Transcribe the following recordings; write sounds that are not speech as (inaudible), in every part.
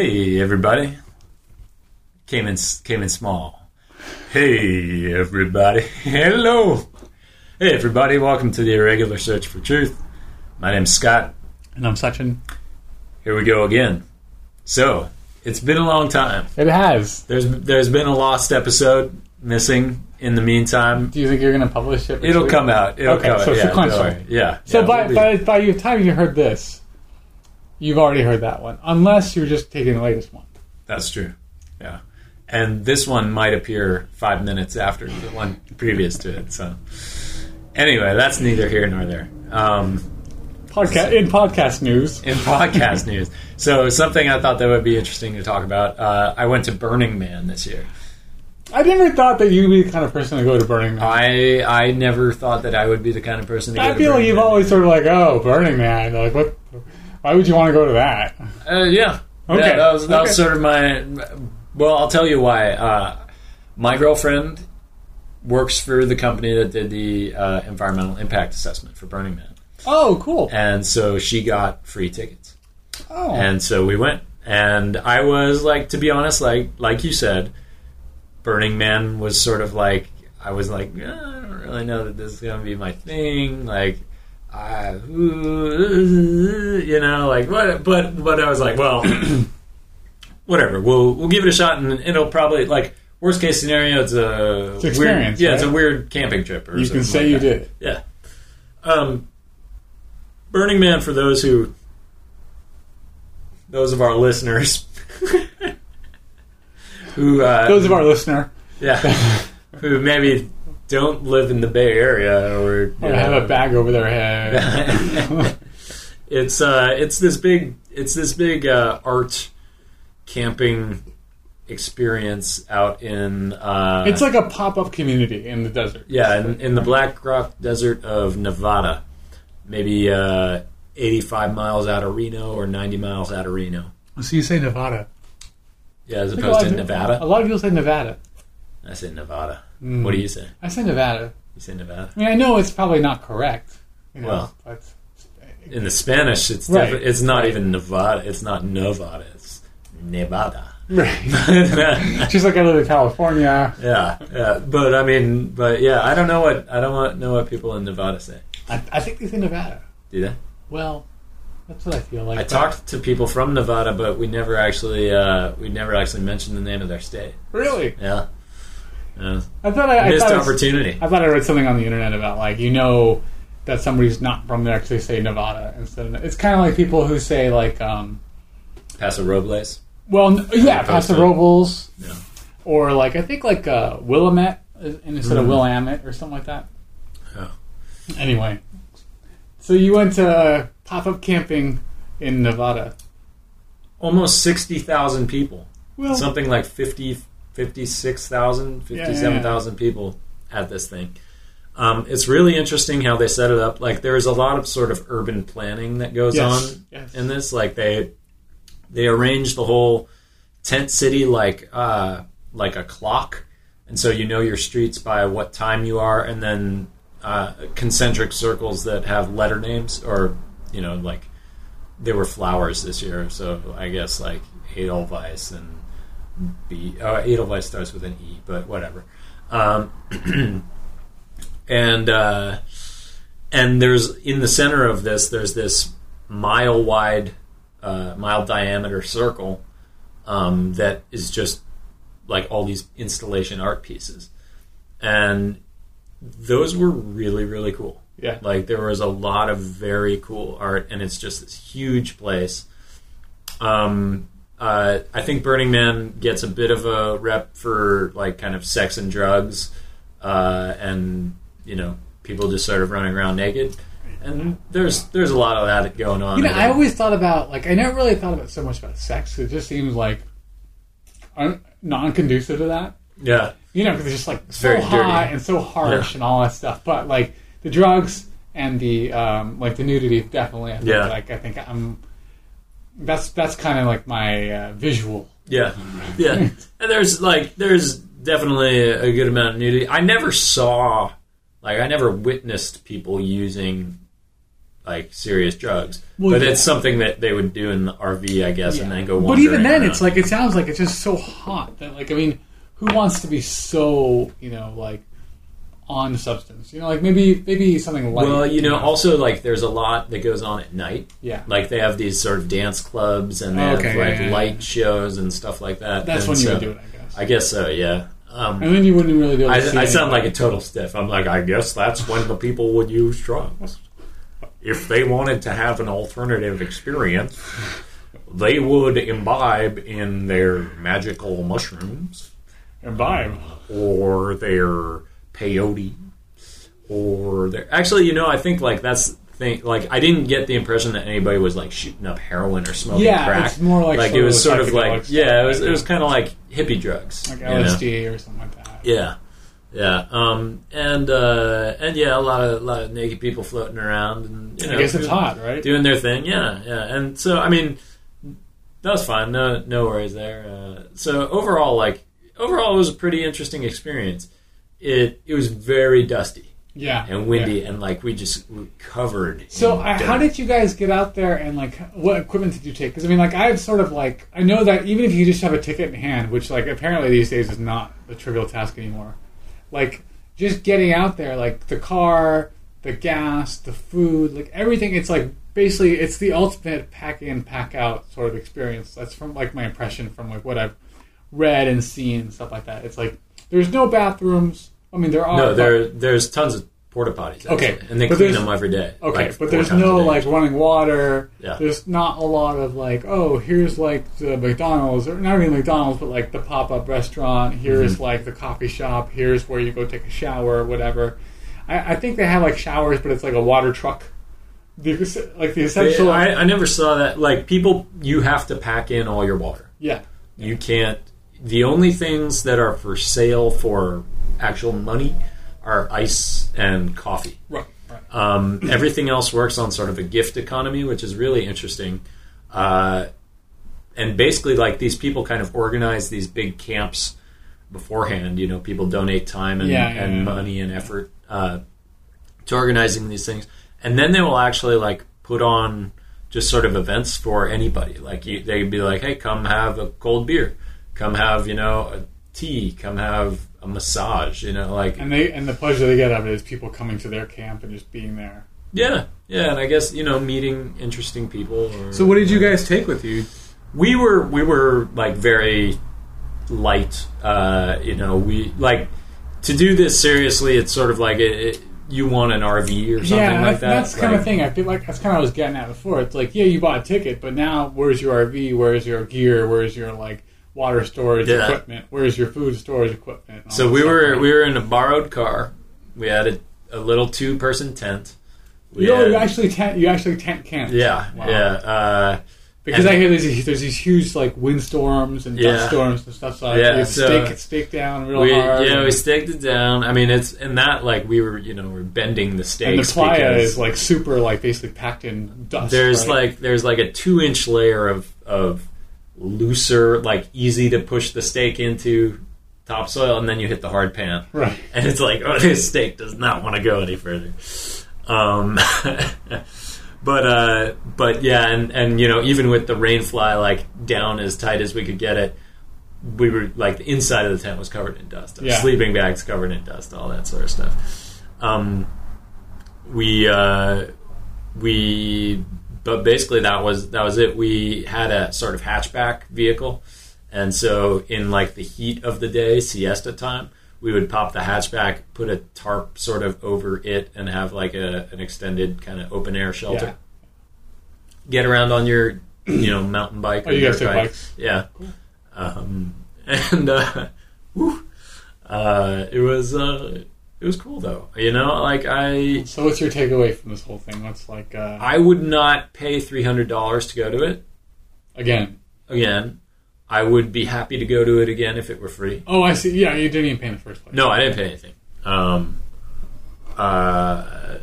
Hey everybody. Came in came in small. Hey everybody. (laughs) Hello. Hey everybody, welcome to the Irregular Search for Truth. My name's Scott. And I'm Sachin. Here we go again. So, it's been a long time. It has. There's there's been a lost episode missing in the meantime. Do you think you're going to publish it? It'll come out. It'll Okay, come so out. Yeah, sequential. don't yeah. So yeah, by, we'll be- by by the time you heard this, you've already heard that one, unless you're just taking the latest one. That's true. Yeah. And this one might appear five minutes after the one previous to it. So, anyway, that's neither here nor there. Um, Podcast in podcast news. in podcast (laughs) news. So, something I thought that would be interesting to talk about. Uh, I went to Burning Man this year. I never thought that you'd be the kind of person to go to Burning Man. I I never thought that I would be the kind of person to go I feel like you've Man. always sort of like, oh, Burning Man. Like, what? Why would you want to go to that? Uh, yeah. Okay. Yeah, that was, that was sort of my. Well, I'll tell you why. Uh, my girlfriend works for the company that did the uh, environmental impact assessment for Burning Man. Oh, cool. And so she got free tickets. Oh, And so we went. And I was like, to be honest, like like you said, Burning Man was sort of like I was like, "Eh, I don't really know that this is gonna be my thing. Like, I, you know, like what? But but I was like, well, (clears throat) whatever. We'll we'll give it a shot, and it'll probably like worst case scenario, it's a It's experience, Weird, yeah, it's a weird camping trip. Or you can say like you that. did. Yeah. Um, Burning Man, for those who, those of our listeners, (laughs) who, uh, Those of our listener yeah, who maybe don't live in the Bay Area or you or have a bag over their head. (laughs) it's uh, it's this big, it's this big uh, art camping experience out in. Uh, it's like a pop up community in the desert. Yeah, in, in the Black Rock Desert of Nevada, maybe uh, 85 miles out of Reno or 90 miles out of Reno. So you say Nevada. Yeah, as I think a opposed to of- Nevada. A lot of people say Nevada. I say Nevada. Mm. What do you say? I say Nevada. You say Nevada? I mean, I know it's probably not correct. You know, Well. but In the Spanish, it's Right. defi- it's not Right. even Nevada. It's not Nevada. It's Nevada. right. yeah, (laughs) just like I live in California. yeah. But I mean, but yeah, I don't know what I don't want, know what people in Nevada say. I, I think they say Nevada. Do they? Well, that's what I feel like. I but- talked to people from Nevada, but we never actually uh, we never actually mentioned the name of their state. Really? Yeah. Yeah. I thought I, I Missed thought opportunity. I thought I read something on the internet about like you know that somebody's not from there actually say Nevada instead of it's kind of like people who say like um Paso Robles. well yeah opposed Paso Robles Yeah. or like I think like uh, Willamette instead of Mhm. Willamette or something like that. Oh. Anyway, so you went to pop up camping in Nevada. Almost 60,000 people. Well, Something like 50, 56,000, Yeah, yeah, 57,000 people at this thing. Um, it's really interesting how they set it up. Like there's a lot of sort of urban planning that goes Yes, on yes. in this. Like they they arrange the whole tent city like uh, like a clock, and so you know your streets by what time you are, and then uh, concentric circles that have letter names, or you know like there were flowers this year, so I guess like Edelweiss and B. Uh, Edelweiss starts with an E, but whatever. Um, (clears throat) and uh, and there's in the center of this, there's this mile wide, uh, mile diameter circle um, that is just like all these installation art pieces, and those were really really cool. yeah. Like there was a lot of very cool art, and it's just this huge place. Um, uh, I think Burning Man gets a bit of a rep for like kind of sex and drugs, uh, and you know people just sort of running around naked. And there's there's a lot of that going on. You know, I always thought about like I never really thought about so much about sex. It just seems like un- non-conducive to that. yeah, You know, because it's just like so very hot dirty. and so harsh Yeah. and all that stuff. But like the drugs and the um, like the nudity, definitely. I think, Yeah. Like I think I'm. That's that's kind of like my uh, visual. Yeah, yeah. and there's like there's definitely a good amount of nudity. I never saw, like, I never witnessed people using like serious drugs. Well, but yeah. it's something that they would do in the RV, I guess, and then go. But even then, around. it's like it sounds like it's just so hot that like I mean, who wants to be so you know like on substance? You know, like maybe maybe something light. well, you know, also like there's a lot that goes on at night. yeah, Like they have these sort of dance clubs and they Okay, have like yeah, yeah, light yeah. shows and stuff like that. that's And when you would do it, I guess. I guess so. Yeah. Um, and then you wouldn't really be able I, see I sound like a total stiff. I'm like, I guess that's when the people would use drugs. If they wanted to have an alternative experience, they would imbibe in their magical mushrooms imbibe. or their peyote or their. Actually, you know, I think like that's thing. Like, I didn't get the impression that anybody was like shooting up heroin or smoking Yeah, crack. it's more like like it was sort of like stuff, yeah, it was it was kind of like hippie drugs, like you know? LSD or something like that. Yeah, yeah, um, and uh, and yeah, a lot of a lot of naked people floating around, and you know, I guess it's hot, right? doing their thing. Yeah, yeah, and so I mean, that was fine. No, no worries there. Uh, so overall, like overall, it was a pretty interesting experience. It it was very dusty Yeah, and windy, yeah. and like we just were covered. So, uh, how did you guys get out there, and like, what equipment did you take? Because I mean, like, I've sort of like, I know that even if you just have a ticket in hand, which like apparently these days is not a trivial task anymore. Like, just getting out there, like the car, the gas, the food, like everything. It's like basically it's the ultimate pack in, pack out sort of experience. That's from like my impression from like what I've read and seen and stuff like that. It's like there's no bathrooms. I mean, there are. No, there there's tons of porta potties. actually, Okay, and they but clean them every day. Okay, like, but there's no like running water. Yeah. There's not a lot of like, oh, here's like the McDonald's, or not even McDonald's, but like the pop up restaurant. Here's Mm-hmm. like the coffee shop. Here's where you go take a shower, or whatever. I, I think they have like showers, but it's like a water truck. The, like the essential. I, I never saw that. Like people, you have to pack in all your water. yeah. You can't. The only things that are for sale for actual money are ice and coffee. Right. Right. Um, everything else works on sort of a gift economy, which is really interesting. Uh, and basically, like these people kind of organize these big camps beforehand. You know, people donate time and, Yeah, yeah, and yeah. money and effort uh, to organizing these things, and then they will actually like put on just sort of events for anybody. Like you, they'd be like, "Hey, come have a cold beer, come have you know a tea, come have a massage." You know, like And they and the pleasure they get out of it is people coming to their camp and just being there. Yeah, yeah, and I guess you know meeting interesting people. Or, So, what did you guys take with you? We were we were like very light. Uh, you know, we like to do this seriously. It's sort of like it, it, you want an RV or something yeah, like that. that's the kind of thing. I feel like that's kind of what I was getting at before. It's like, yeah, you bought a ticket, but now where's your RV? Where's your gear? Where's your like water storage Yeah. equipment? Where's your food storage equipment? So we were we were in a borrowed car. We had a, a little two person tent. We You, had- you actually tent. You actually tent camp. yeah, Wow. yeah. Uh, Because And- I hear there's these, there's these huge like windstorms and Yeah. dust storms and stuff. So Yeah, so- stake stake down real we hard. yeah we staked it down. I mean it's and that like we were you know we're bending the and the stakes. playa is like super like basically packed in dust. there's right? like there's like a two inch layer of of looser like easy to push the stake into topsoil and then you hit the hard pan right. and it's like oh this stake does not want to go any further um (laughs) but uh but yeah and and you know even with the rain fly like down as tight as we could get it we were like the inside of the tent was covered in dust Yeah. sleeping bags covered in dust all that sort of stuff um we uh we but basically that was that was it we had a sort of hatchback vehicle and so in like the heat of the day siesta time we would pop the hatchback put a tarp sort of over it and have like a, an extended kind of open air shelter Yeah. get around on your you know mountain bike Oh, or you guys took bike. bikes? yeah um, (laughs) and uh, whew, uh, it was uh, it was cool though you know like i So what's your takeaway from this whole thing? What's like uh, I would not pay three hundred dollars to go to it again? again. I would be happy to go to it again if it were free. Oh, I see. Yeah, you didn't even pay in the first place. No, I didn't pay anything. Um, uh,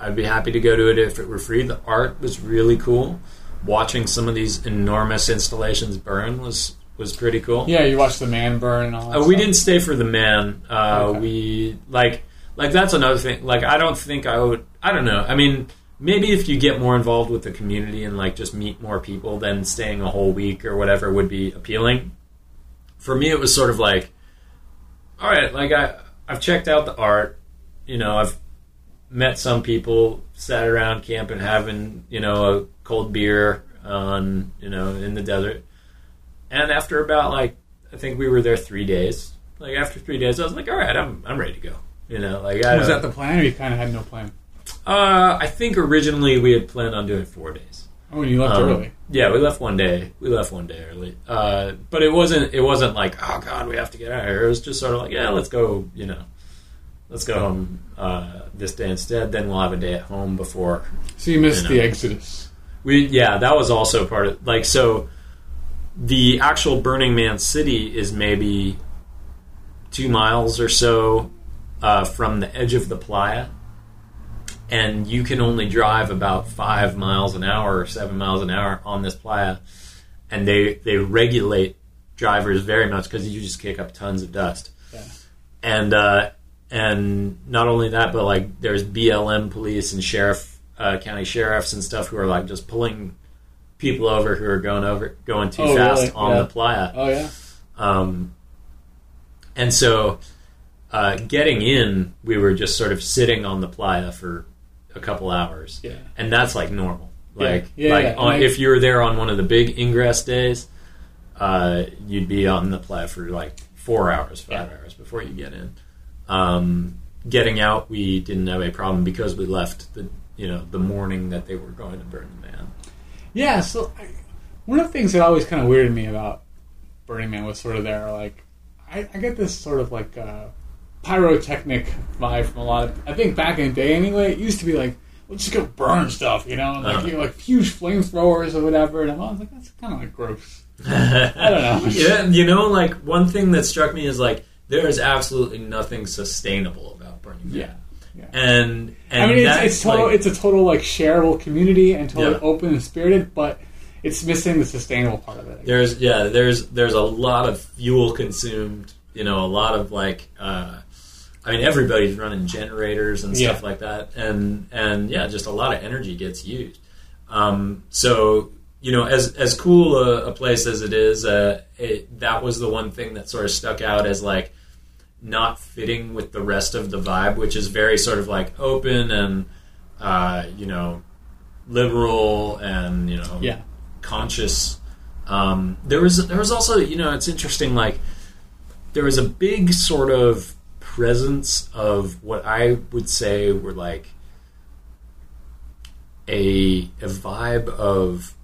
I'd be happy to go to it if it were free. The art was really cool. Watching some of these enormous installations burn was was pretty cool. Yeah, you watched the man burn and all. That Uh, we didn't stay for the man. Uh, Okay. We like like that's another thing. Like I don't think I would. I don't know. I mean, maybe if you get more involved with the community and like just meet more people, then staying a whole week or whatever would be appealing. For me, it was sort of like, all right, like I I've checked out the art, you know, I've met some people, sat around camping, having you know a cold beer on you know in the desert, and after about like I think we were there three days. Like after three days, I was like, all right, I'm I'm ready to go. You know, like I Was that the plan, or you kind of had no plan? uh, I think originally we had planned on doing four days. Oh, and you left Um, early. Yeah, we left one day. We left one day early. Uh, but it wasn't. It wasn't like, oh god, we have to get out of here. It was just sort of like, yeah, let's go. You know, let's go home uh, this day instead. Then we'll have a day at home before So you missed you the. Exodus. we. Yeah, that was also part of like so. The actual Burning Man city is maybe two miles or so uh, from the edge of the playa, and you can only drive about five miles an hour or seven miles an hour on this playa, and they they regulate drivers very much because you just kick up tons of dust, Yeah. and uh, and not only that, but like there's BLM police and sheriff uh, county sheriffs and stuff who are like just pulling people over who are going over going too Oh, fast really? on Yeah. the playa. Oh yeah. Um, and so, uh, getting in, we were just sort of sitting on the playa for a couple hours, Yeah. and that's like normal. Like, Yeah, like yeah. on, And if you were there on one of the big ingress days, uh, you'd be on the playa for like four hours, five hours before you get in. Um, getting out, we didn't have a problem because we left the you know the morning that they were going to burn the man. Yeah, so I, one of the things that always kind of weirded me about Burning Man was sort of there, like I, I get this sort of like uh, pyrotechnic vibe from a lot of. I think back in the day, anyway, it used to be like, let's just go burn stuff, you know, and like Uh-huh. you know, like huge flamethrowers or whatever. And I'm always like, that's kind of like gross. (laughs) I don't know. yeah, you know, like one thing that struck me is like there is absolutely nothing sustainable about Burning Man. Yeah, yeah. and and I mean, it's, it's total. like- it's a total like shareable community and totally Yeah. open and spirited, but it's missing the sustainable part of it. There's yeah there's there's a lot of fuel consumed. You know, a lot of like. Uh, I mean, everybody's running generators and stuff Yeah. like that, and and yeah, just a lot of energy gets used. Um, so you know, as as cool a, a place as it is, uh, it, that was the one thing that sort of stuck out as like not fitting with the rest of the vibe, which is very sort of like open and uh, you know liberal and you know Yeah. conscious. Um, there was there was also you know it's interesting like there was a big sort of presence of what I would say were like a a vibe of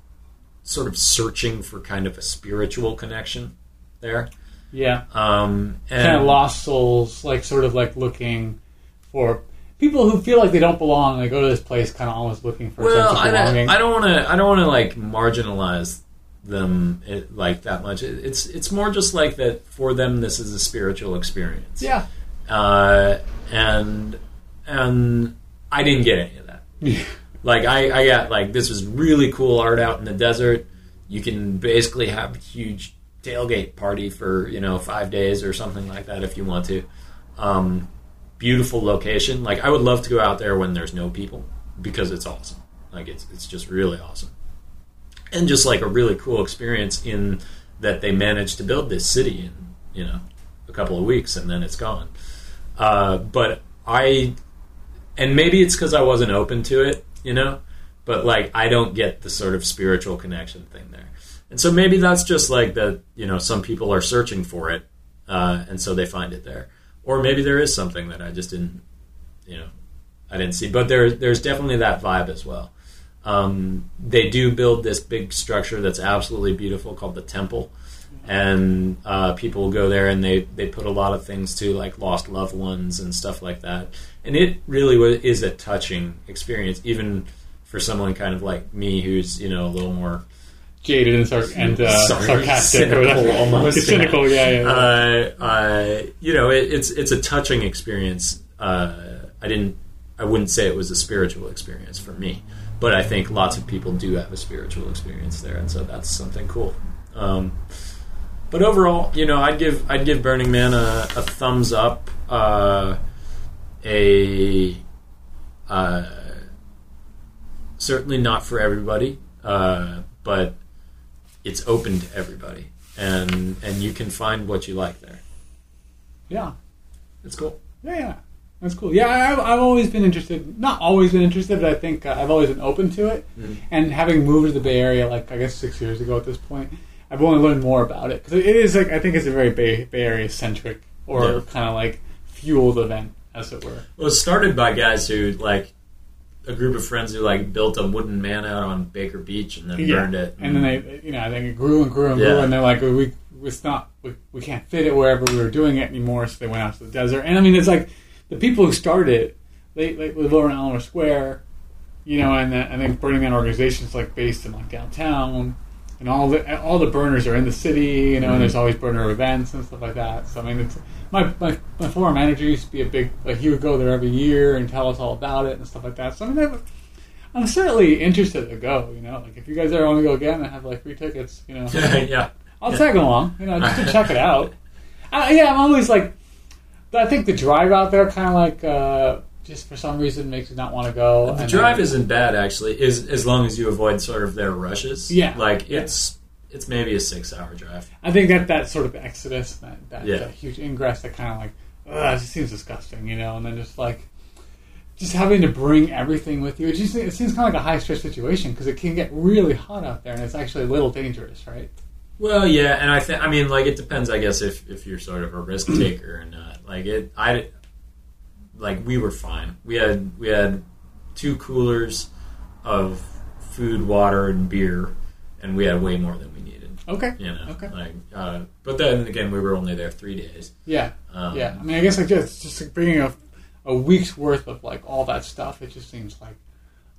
sort of searching for kind of a spiritual connection there. Yeah. Um, and kind of lost souls, like sort of like looking for people who feel like they don't belong. They go to this place, kind of almost looking for a Well, sense I of don't, belonging. I don't want to. I don't want to like marginalize them it, like that much. It, it's it's more just like that for them. This is a spiritual experience. yeah, uh, and and I didn't get any of that. Like I, I got like this was really cool art out in the desert. You can basically have huge tailgate party for you know five days or something like that if you want to. Um, beautiful location. Like I would love to go out there when there's no people because it's awesome. Like it's it's just really awesome, and just like a really cool experience in that they managed to build this city in you know a couple of weeks and then it's gone. Uh, but I, and maybe it's because I wasn't open to it, you know. But like I don't get the sort of spiritual connection thing there, and so maybe that's just like that. You know, some people are searching for it, uh, and so they find it there, or maybe there is something that I just didn't, you know, I didn't see. But there, there's definitely that vibe as well. Um, they do build this big structure that's absolutely beautiful called the temple and uh, people go there and they, they put a lot of things to like lost loved ones and stuff like that and it really wa is a touching experience even for someone kind of like me who's you know a little more jaded and, sar- and uh, Sorry, sarcastic, or cynical whatever. almost. cynical. Yeah, yeah. yeah. uh, uh, you know it, it's it's a touching experience uh, I didn't I wouldn't say it was a spiritual experience for me but I think lots of people do have a spiritual experience there and so that's something cool um, but overall, you know, I'd give I'd give Burning Man a, a thumbs up, uh, a uh, certainly not for everybody, uh, but it's open to everybody, and and you can find what you like there. Yeah. It's cool. Yeah, yeah. That's cool. Yeah, I, I've, I've always been interested. Not always been interested, but I think uh, I've always been open to it. Mhm. And having moved to the Bay Area, like I guess six years ago at this point, I've only learned more about it because it is like I think it's a very Bay, Bay Area centric or Yeah. kind of like fueled event, as it were. Well, it started by guys who like a group of friends who like built a wooden man out on Baker Beach and then burned it. And then they, you know, I think it grew and grew and grew, and they're like, we, it's not, we, we can't fit it wherever we were doing it anymore, so they went out to the desert. And I mean, it's like the people who started it, they, they live over in Eleanor Square, you know, and then, I think Burning Man organizations like based in like downtown, and all the all the burners are in the city, you know, and there's always burner events and stuff like that. So I mean, it's my my, my former manager used to be a big like he would go there every year and tell us all about it and stuff like that. So I mean, I'm certainly interested to go. You know, like if you guys ever want to go again I have like free tickets, you know, (laughs) yeah. I'll tag along. You know, just to (laughs) check it out. I, yeah, I'm always like, I think the drive out there kind of like uh, just for some reason makes me not want to go. The drive then- isn't bad actually, is as long as you avoid sort of their rushes. Yeah. like Yeah. it's it's maybe a six hour drive. I think that that sort of exodus, that that, Yeah. that huge ingress, that kind of like, ugh, it just seems disgusting, you know. And then just like, just having to bring everything with you, it just it seems kind of like a high stress situation because it can get really hot out there, and it's actually a little dangerous, right? Well, yeah, and I think I mean like it depends. I guess if if you're sort of a risk taker or not. Like it, I like we were fine. We had we had two coolers of food, water, and beer, and we had way more than we needed. Okay. You know, Okay. like uh, but then again, we were only there three days. Yeah. Um, Yeah. I mean, I guess like just just like bringing a a week's worth of like all that stuff, it just seems like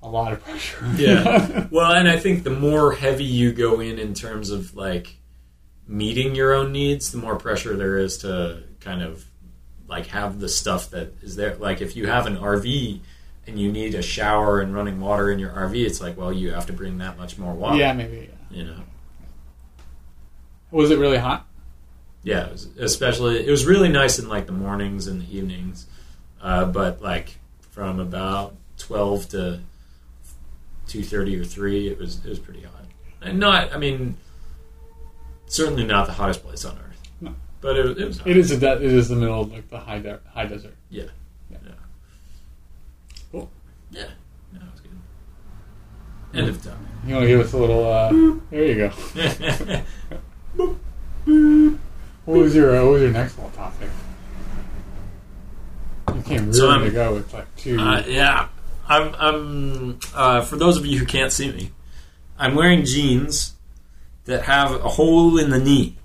a lot of pressure. (laughs) Yeah. well, and I think the more heavy you go in in terms of like meeting your own needs, the more pressure there is to kind of like have the stuff that is there. Like if you have an RV and you need a shower and running water in your RV, it's like, well, you have to bring that much more water. yeah. Maybe. Yeah. You know. Was it really hot? Yeah, it was, especially it was really nice in like the mornings and the evenings, uh, but like from about twelve to two thirty or three, it was it was pretty hot, and not I mean certainly not the hottest place on earth. But it, it was. It is a de- it is the middle of like the high de- high desert. yeah, Yeah. yeah, Cool. yeah, no, it was good. End of time. You want to give us a little? Uh, there you go. (laughs) What was your uh, What was your next little topic? You came really So to go with like two. Uh, yeah, I'm. I'm uh, for those of you who can't see me, I'm wearing jeans that have a hole in the knee,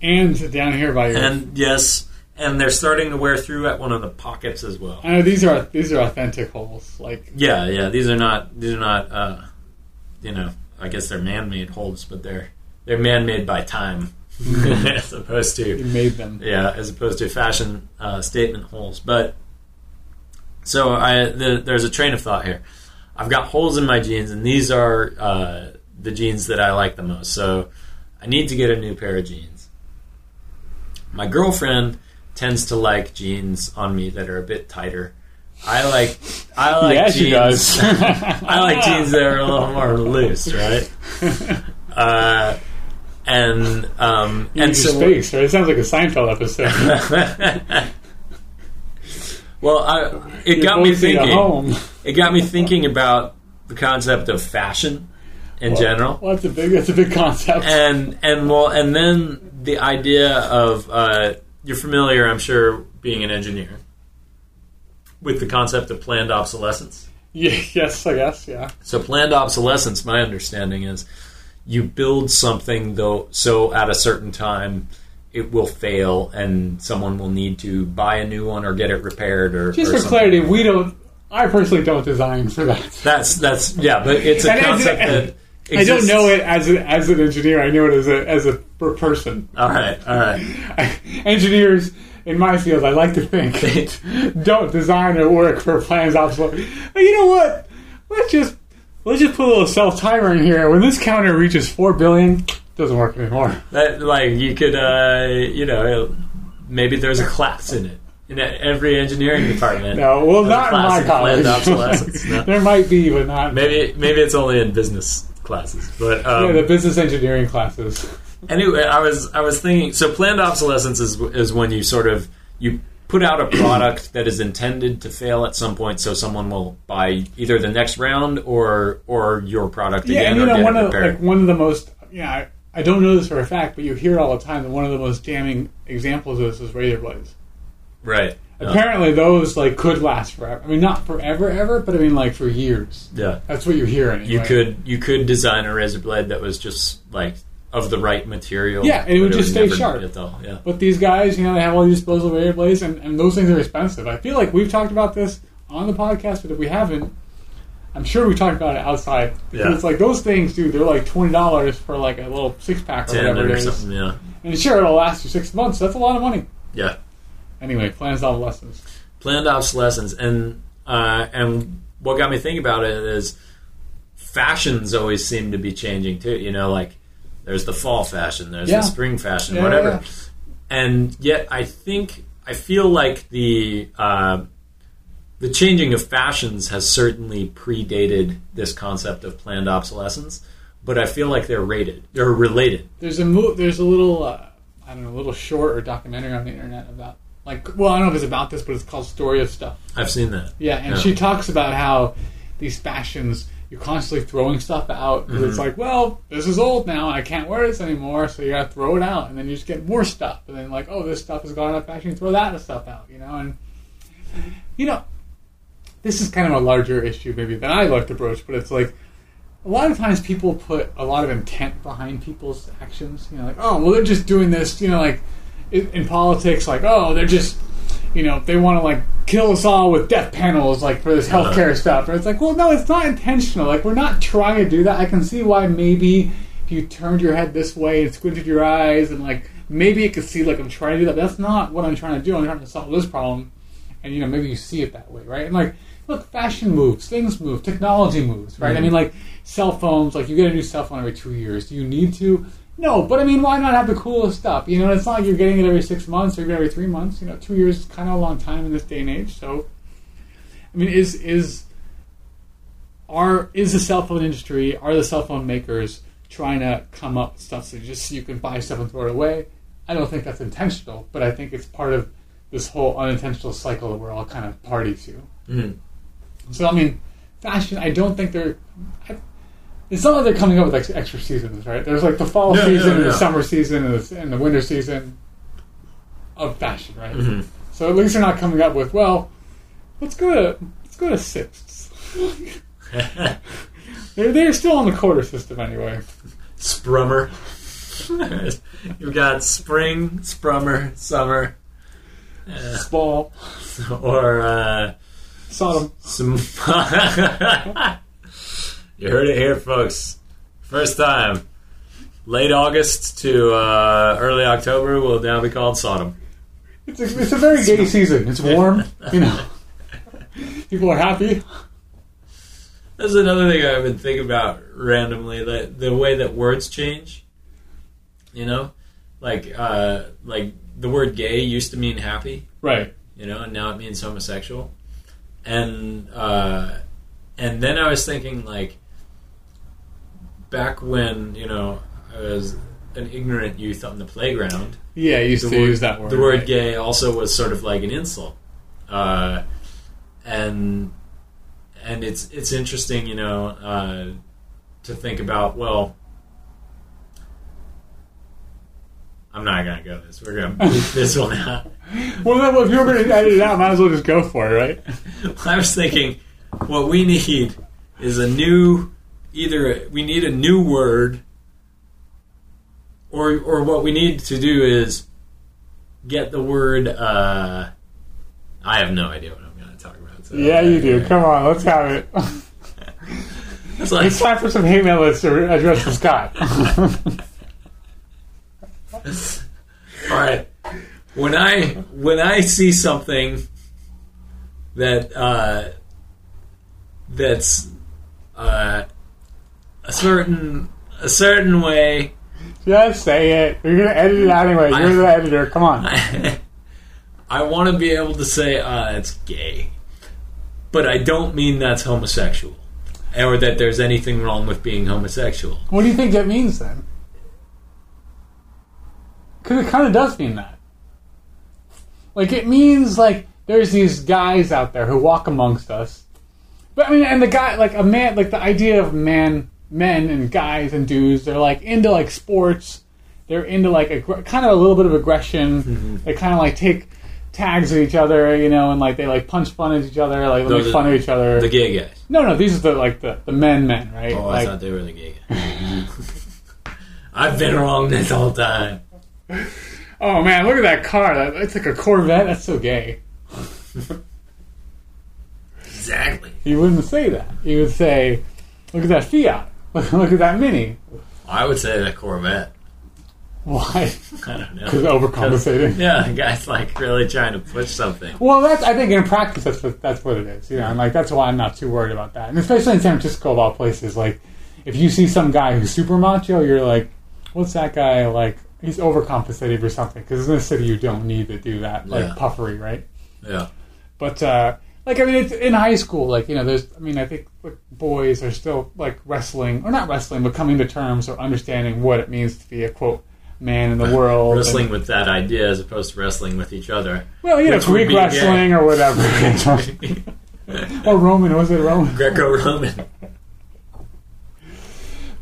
and down here by your. and yes, and they're starting to wear through at one of the pockets as well. I know these are these are authentic holes. Like Yeah, yeah. These are not. These are not. Uh, you know, I guess they're man-made holes, but they're they're man-made by time, (laughs) as opposed you to made them. yeah, as opposed to fashion uh, statement holes. But so I the, there's a train of thought here. I've got holes in my jeans, and these are uh, the jeans that I like the most. So I need to get a new pair of jeans. My girlfriend tends to like jeans on me that are a bit tighter. I like I like yeah, jeans. she does. (laughs) I like jeans that are a little more loose, right? (laughs) Uh, and um, You and so space, right? It sounds like a Seinfeld episode. (laughs) well, I, it You're got me thinking. home. It got me thinking about the concept of fashion in Well, general, Well, that's a big that's a big concept. and and well, and then the idea of uh, you're familiar, I'm sure, being an engineer, with the concept of planned obsolescence. yeah, yes, I guess. Yeah. So planned obsolescence, my understanding is, you build something though so at a certain time it will fail and someone will need to buy a new one or get it repaired or Just or for something. clarity, we don't. I personally don't design for that. That's that's yeah, but it's a And concept that I don't know it as a, as an engineer. I know it as a as a person. All right, all right. (laughs) Engineers in my field, I like to think, (laughs) don't design or work for plans obsolete. But you know what? Let's just let's just put a little self timer in here. When this counter reaches four billion, doesn't work anymore. That like you could uh, you know maybe there's a class in it. in every engineering department. No, well, not in my college. no. (laughs) there might be, but not. Maybe maybe it's only in business classes. But um, yeah, the business engineering classes. anyway, I was I was thinking. So planned obsolescence is is when you sort of you put out a product (clears throat) that is intended to fail at some point, so someone will buy either the next round or or your product Yeah, again and you know one of like one of the most yeah. I, I don't know this for a fact, but you hear all the time that one of the most damning examples of this is razor blades. right. Yeah. Apparently, those like could last forever. I mean, not forever, ever, but I mean like for years. yeah. That's what you're hearing. You anyway. could you could design a razor blade that was just like of the right material. Yeah, and it would just stay sharp. hit all- Yeah. But these guys, you know, they have all these disposable razor blades, and, and those things are expensive. I feel like we've talked about this on the podcast, but if we haven't, I'm sure we talked about it outside. Because Yeah. it's like those things, dude, they're like twenty dollars for like a little six pack or whatever it or is. something. Yeah. And sure, it'll last you six months. That's a lot of money. Yeah. Anyway, planned obsolescence. planned obsolescence and uh, and what got me thinking about it is fashions always seem to be changing too you know like there's the fall fashion there's Yeah. the spring fashion Yeah, whatever yeah, and yet i think i feel like the uh, the changing of fashions has certainly predated this concept of planned obsolescence but i feel like they're rated they're related There's a mo- there's a little uh, I don't know, a little short or documentary on the internet about like well, I don't know if it's about this, but it's called Story of Stuff. i've seen that Yeah, and Yeah. she talks about how these fashions you're constantly throwing stuff out because it's Mhm. like, well, this is old now, I can't wear this anymore, so you got to throw it out, and then you just get more stuff, and then like, oh, this stuff has gone out of fashion, throw that stuff out, you know, and you know, this is kind of a larger issue maybe than I like to broach, but it's like a lot of times people put a lot of intent behind people's actions. You know, like, oh, well, they're just doing this. You know, like in, in politics, like, oh, they're just, you know, they want to like kill us all with death panels, like for this healthcare stuff. And it's like, well, no, it's not intentional. Like, we're not trying to do that. I can see why maybe if you turned your head this way and squinted your eyes and like maybe you could see like I'm trying to do that. That's not what I'm trying to do. I'm trying to solve this problem. And you know, maybe you see it that way, right? And like, look, fashion moves, things move, technology moves, right? I Mhm. mean, like cell phones, like you get a new cell phone every two years. Do you need to? No, but I mean, why not have the coolest stuff? You know, it's not like you're getting it every six months or even every three months. You know, two years is kind of a long time in this day and age. So, I mean, is is are is the cell phone industry, are the cell phone makers trying to come up with stuff so just you can buy stuff and throw it away? I don't think that's intentional, but I think it's part of this whole unintentional cycle that we're all kind of party to. Mhm. So I mean, fashion. I don't think they're. I, it's not like they're coming up with ex- extra seasons, right? There's like the fall no, season, and no. the summer season, and the, and the winter season of fashion, right? Mhm. So at least they're not coming up with well, let's go to let's go to sixths. (laughs) they're they're still on the quarter system anyway. Sprummer. (laughs) You've got spring, sprummer, summer, uh, Spall, or uh, Sodom. some. (laughs) you heard it here, folks. First time. Late August to uh, early October will now be called Sodom. It's a, it's a very gay season. It's warm, you know. (laughs) People are happy. That's another thing I've been thinking about randomly. That the way that words change. You know, like uh, like the word "gay" used to mean happy. Right. you know, and now it means homosexual. And uh, and then I was thinking like back when you know I was an ignorant youth on the playground. Yeah, you used to word, use that word. the word right. "gay" also was sort of like an insult, uh, and and it's it's interesting, you know, uh, to think about. Well, I'm not gonna go this. We're gonna (laughs) this one out. Well, if you're going to edit it out, might as well just go for it, right? (laughs) I was thinking, what we need is a new, either we need a new word, or or what we need to do is get the word. Uh, I have no idea what I'm going to talk about. So Yeah, you do. Come on, let's have it. (laughs) It's like It's time for some hate mail that's to address to Scott. (laughs) all right. When I when I see something that uh, that's uh, a certain a certain way just say it. You're going to edit it out anyway. You're I- the editor. Come on. (laughs) I want to be able to say, uh, it's gay. But I don't mean that's homosexual. Or that there's anything wrong with being homosexual. What do you think that means then? Because it kind of does mean that. Like it means like there's these guys out there who walk amongst us. But I mean, and the guy like a man, like the idea of man, men and guys and dudes, they're like into like sports. They're into like aggr- kind of a little bit of aggression. Mm-hmm. They kind of like take tags at each other, you know, and like they like punch fun at each other, like make fun of each other. The gay guys. no, no, these are the like the, the men, men, right? Oh, like, I thought they were the gay guys. (laughs) I've been wrong this whole time. Oh man, look at that car! That, it's like a Corvette. That's so gay. (laughs) Exactly. He wouldn't say that. He would say, "Look at that Fiat. (laughs) look at that Mini." I would say that Corvette. Why? (laughs) I don't know. (laughs) Because overcompensating. Yeah, the guy's like really trying to push something. Well, that's I think in practice that's what that's what it is. You know, and like that's why I'm not too worried about that. And especially in San Francisco, of all places, like if you see some guy who's super macho, you're like, "What's that guy like?" He's overcompensating for something. Because in the city, you don't need to do that, like Yeah. puffery, right? Yeah. But uh, like I mean, it's in high school. Like you know, there's. I mean, I think like, boys are still like wrestling, or not wrestling, but coming to terms or understanding what it means to be a quote man in the world. Wrestling and- with that idea as opposed to wrestling with each other. well, you know, Greek wrestling or whatever, (laughs) or Roman. Was it Roman? Greco-Roman.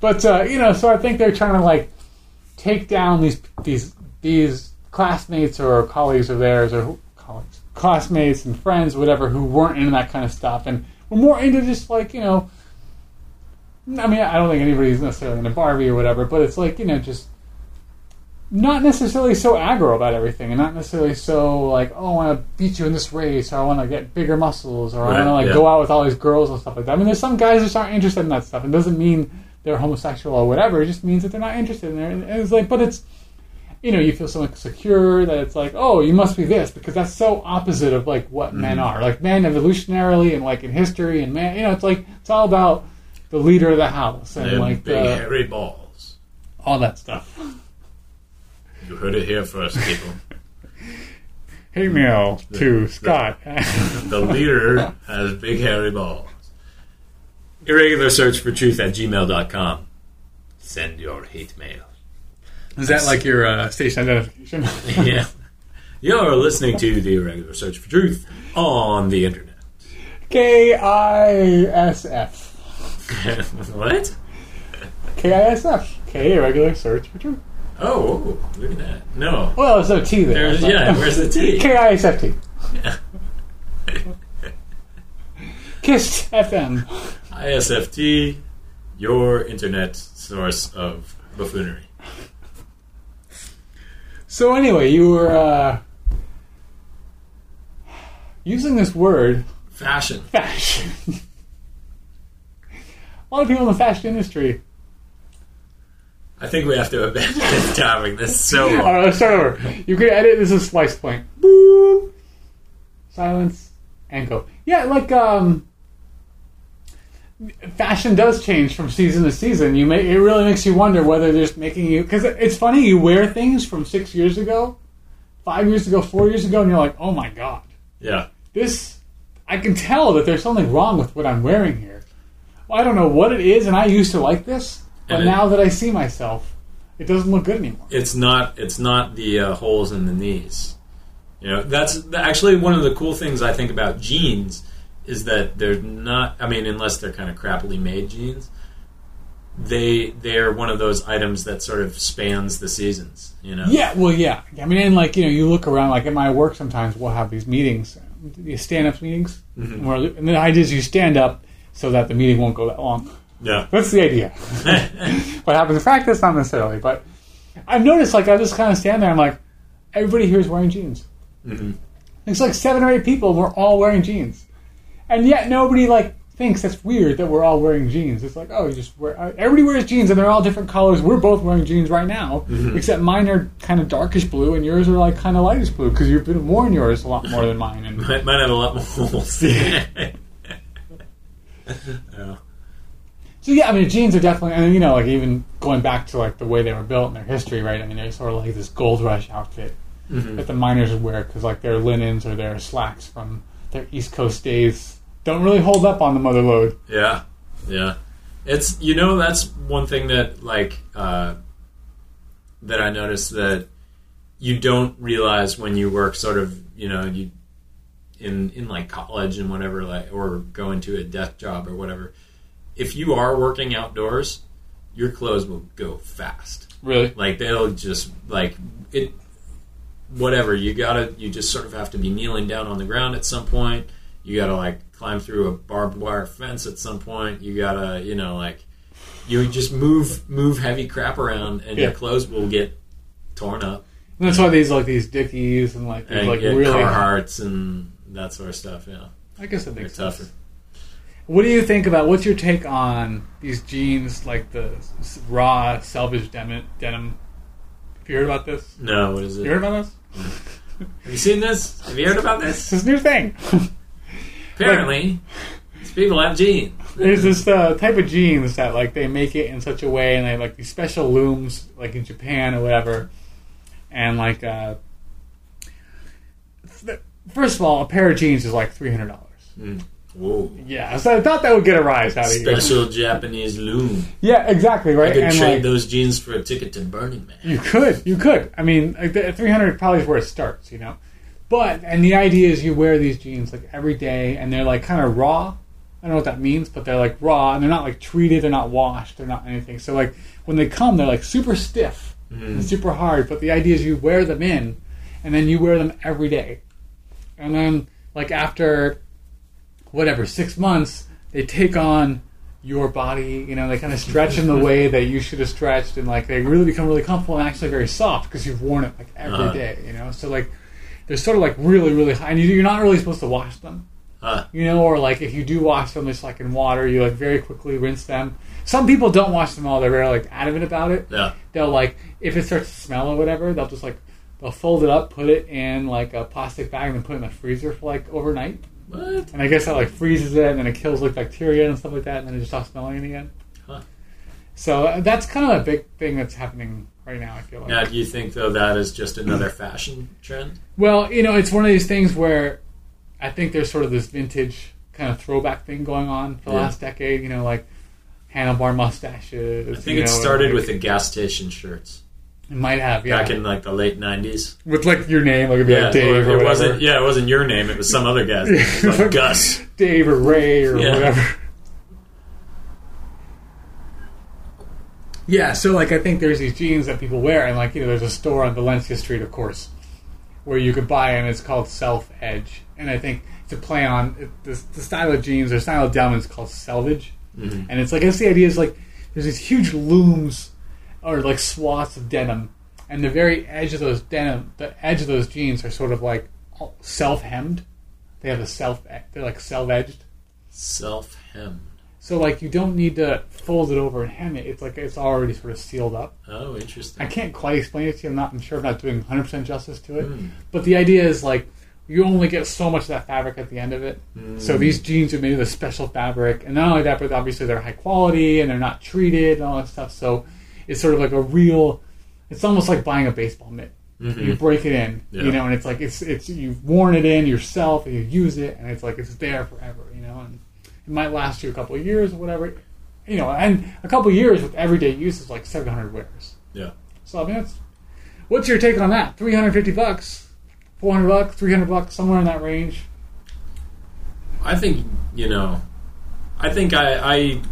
But uh, you know, so I think they're trying to like take down these these these classmates or colleagues of theirs or colleagues, classmates and friends, whatever, who weren't into that kind of stuff and were more into just like you know. I mean, I don't think anybody's necessarily into Barbie or whatever, but it's like you know, just not necessarily so aggro about everything, and not necessarily so like, oh, I want to beat you in this race, or I want to get bigger muscles, or I want to like yeah. go out with all these girls and stuff like that. I mean, there's some guys that just aren't interested in that stuff. It doesn't mean they're homosexual or whatever. It just means that they're not interested in it. And it's like, but it's, you know, you feel so secure that it's like, oh, you must be this because that's so opposite of like what men Mm-hmm. are. Like men evolutionarily and like in history and man, you know, it's like it's all about the leader of the house and Them like big the, hairy balls. all that stuff. You heard it here first, people. (laughs) Hey, mail to Scott. (laughs) the leader has big hairy balls. Irregular search for truth at gmail.com. Send your hate mail. Is that like your uh, station identification? (laughs) yeah. You're listening to the Irregular Search for Truth on the internet. K I S F. (laughs) what? K I S F. K regular search for truth. Oh, look at that. No. Well, there's no T there. There's, but- yeah, (laughs) where's the T? K I S F T. Yeah. Kissed FM. ISFT, your internet source of buffoonery. So anyway, you were uh, using this word Fashion. fashion. A lot of people in the fashion industry. I think we have to abandon this topic. This is so (laughs) All right, let's start over. You can edit. This is slice point. Boop. Silence and go. Yeah, like um, fashion does change from season to season. You may it really makes you wonder whether they're just making you because it's funny you wear things from six years ago, five years ago, four years ago, and you're like, oh my god, Yeah. this I can tell that there's something wrong with what I'm wearing here. Well, I don't know what it is, and I used to like this, but it- now that I see myself, it doesn't look good anymore. It's not. It's not the uh, holes in the knees. You know, that's actually one of the cool things I think about jeans is that they're not. I mean, unless they're kind of crappily made jeans, they they're one of those items that sort of spans the seasons. You know. Yeah, well, yeah. I mean, and like you know, you look around. Like at my work, sometimes we'll have these meetings, these stand-up meetings, Mhm. where, and the idea is you stand up so that the meeting won't go that long. Yeah. That's the idea. (laughs) what happens in practice, not necessarily, but I've noticed. Like I just kind of stand there. I'm like, everybody here is wearing jeans. Mhm. It's like seven or eight people. We're all wearing jeans, and yet nobody like thinks that's weird that we're all wearing jeans. It's like, oh, you just wear. uh, Everybody wears jeans, and they're all different colors. We're both wearing jeans right now, except mine are kind of darkish blue, and yours are like kind of lightish blue because you've been worn yours a lot more than mine. And (laughs) Might, might have a lot more holes. (laughs) yeah. so yeah, I mean, jeans are definitely, and you know, like even going back to like the way they were built and their history, right? I mean, they're sort of like this gold rush outfit. Mhm. that the miners would wear because like their linens or their slacks from their East Coast days don't really hold up on the mother lode. Yeah, yeah. It's you know that's one thing that like uh, that I noticed that you don't realize when you work sort of you know you in in like college and whatever like or go into a desk job or whatever. If you are working outdoors, your clothes will go fast. Really? Like they'll just like it. Whatever you gotta, you just sort of have to be kneeling down on the ground at some point. You gotta like climb through a barbed wire fence at some point. You gotta, you know, like you just move move heavy crap around, and your clothes will get torn up. And that's why these like these Dickies and like these And like really. Carhartts and that sort of stuff. Yeah, I guess that they're makes tougher. What do you think about? What's your take on these jeans, like the raw selvage denim? denim? Have you heard about this? No, what is it? You heard about this? (laughs) Have you seen this? Have you heard about this? this new thing. (laughs) Apparently, these people have jeans. There's this uh, type of jeans that like they make it in such a way, and they have like these special looms, like in Japan or whatever, and like uh, th- first of all, a pair of jeans is like three hundred dollars. Mm. Whoa. Yeah, so I thought that would get a rise out of you. Special Japanese loom. Yeah, exactly right? I could and trade like, those jeans for a ticket to Burning Man. You could, you could. I mean, like the three hundred probably is where it starts, you know. But and the idea is you wear these jeans like every day, and they're like kind of raw. I don't know what that means, but they're like raw, and they're not like treated, they're not washed, they're not anything. So like when they come, they're like super stiff and super hard. But the idea is you wear them in, and then you wear them every day, and then like after whatever six months, they take on your body. You know, they kind of stretch in the (laughs) way that you should have stretched, and like they really become really comfortable and actually very soft because you've worn it like every day. Uh-huh. You know, so like they're sort of like really really high, and you- you're not really supposed to wash them. Huh. You know, or like if you do wash them, it's like in water, you like very quickly rinse them. Some people don't wash them all; they're very like adamant about it Yeah. they'll like if it starts to smell or whatever, they'll just like they'll fold it up, put it in like a plastic bag, and then put it in the freezer for like overnight. What? And I guess that like freezes it, and then it kills like bacteria and stuff like that, and then it just stops smelling again. Huh. So uh, that's kind of a big thing that's happening right now. I feel like. Now, do you think though that is just another (clears throat) fashion trend? Well, you know, it's one of these things where I think there's sort of this vintage kind of throwback thing going on for the Yeah. last decade. You know, like handlebar mustaches. I think it know, started like- with the gas station shirts It might have, yeah. back in like the late '90s. with like your name, like it'd be Yeah, like Dave or, or it whatever. wasn't. Yeah, it wasn't your name. It was some other guy's. (laughs) name. It was like Gus. Dave or Ray or Yeah. whatever. Yeah, so like I think there's these jeans that people wear, and like you know, there's a store on Valencia Street, of course, where you could buy and It's called Self Edge, and I think to play on it, the, the style of jeans or style of denim is called selvage, Mhm. and it's like I guess the idea is like there's these huge looms or like swaths of denim, and the very edge of those denim, the edge of those jeans are sort of like self hemmed. They have a self, they're like self edged. Self hem. So like you don't need to fold it over and hem it. It's like it's already sort of sealed up. Oh, interesting. I can't quite explain it to you. I'm not. I'm sure I'm not doing 100 percent justice to it. Hmm. But the idea is like you only get so much of that fabric at the end of it. Hmm. So these jeans are made of a special fabric, and not only that, but obviously they're high quality and they're not treated and all that stuff. So it's sort of like a real. It's almost like buying a baseball mitt. Mhm. You break it in, Yeah. you know, and it's like it's it's you've worn it in yourself and you use it, and it's like it's there forever, you know, and it might last you a couple of years or whatever, you know, and a couple of years with everyday use is like 700 wears. Yeah. So I mean, that's, what's your take on that? 350 bucks, 400 bucks, 300 bucks, somewhere in that range. I think you know. I think I I,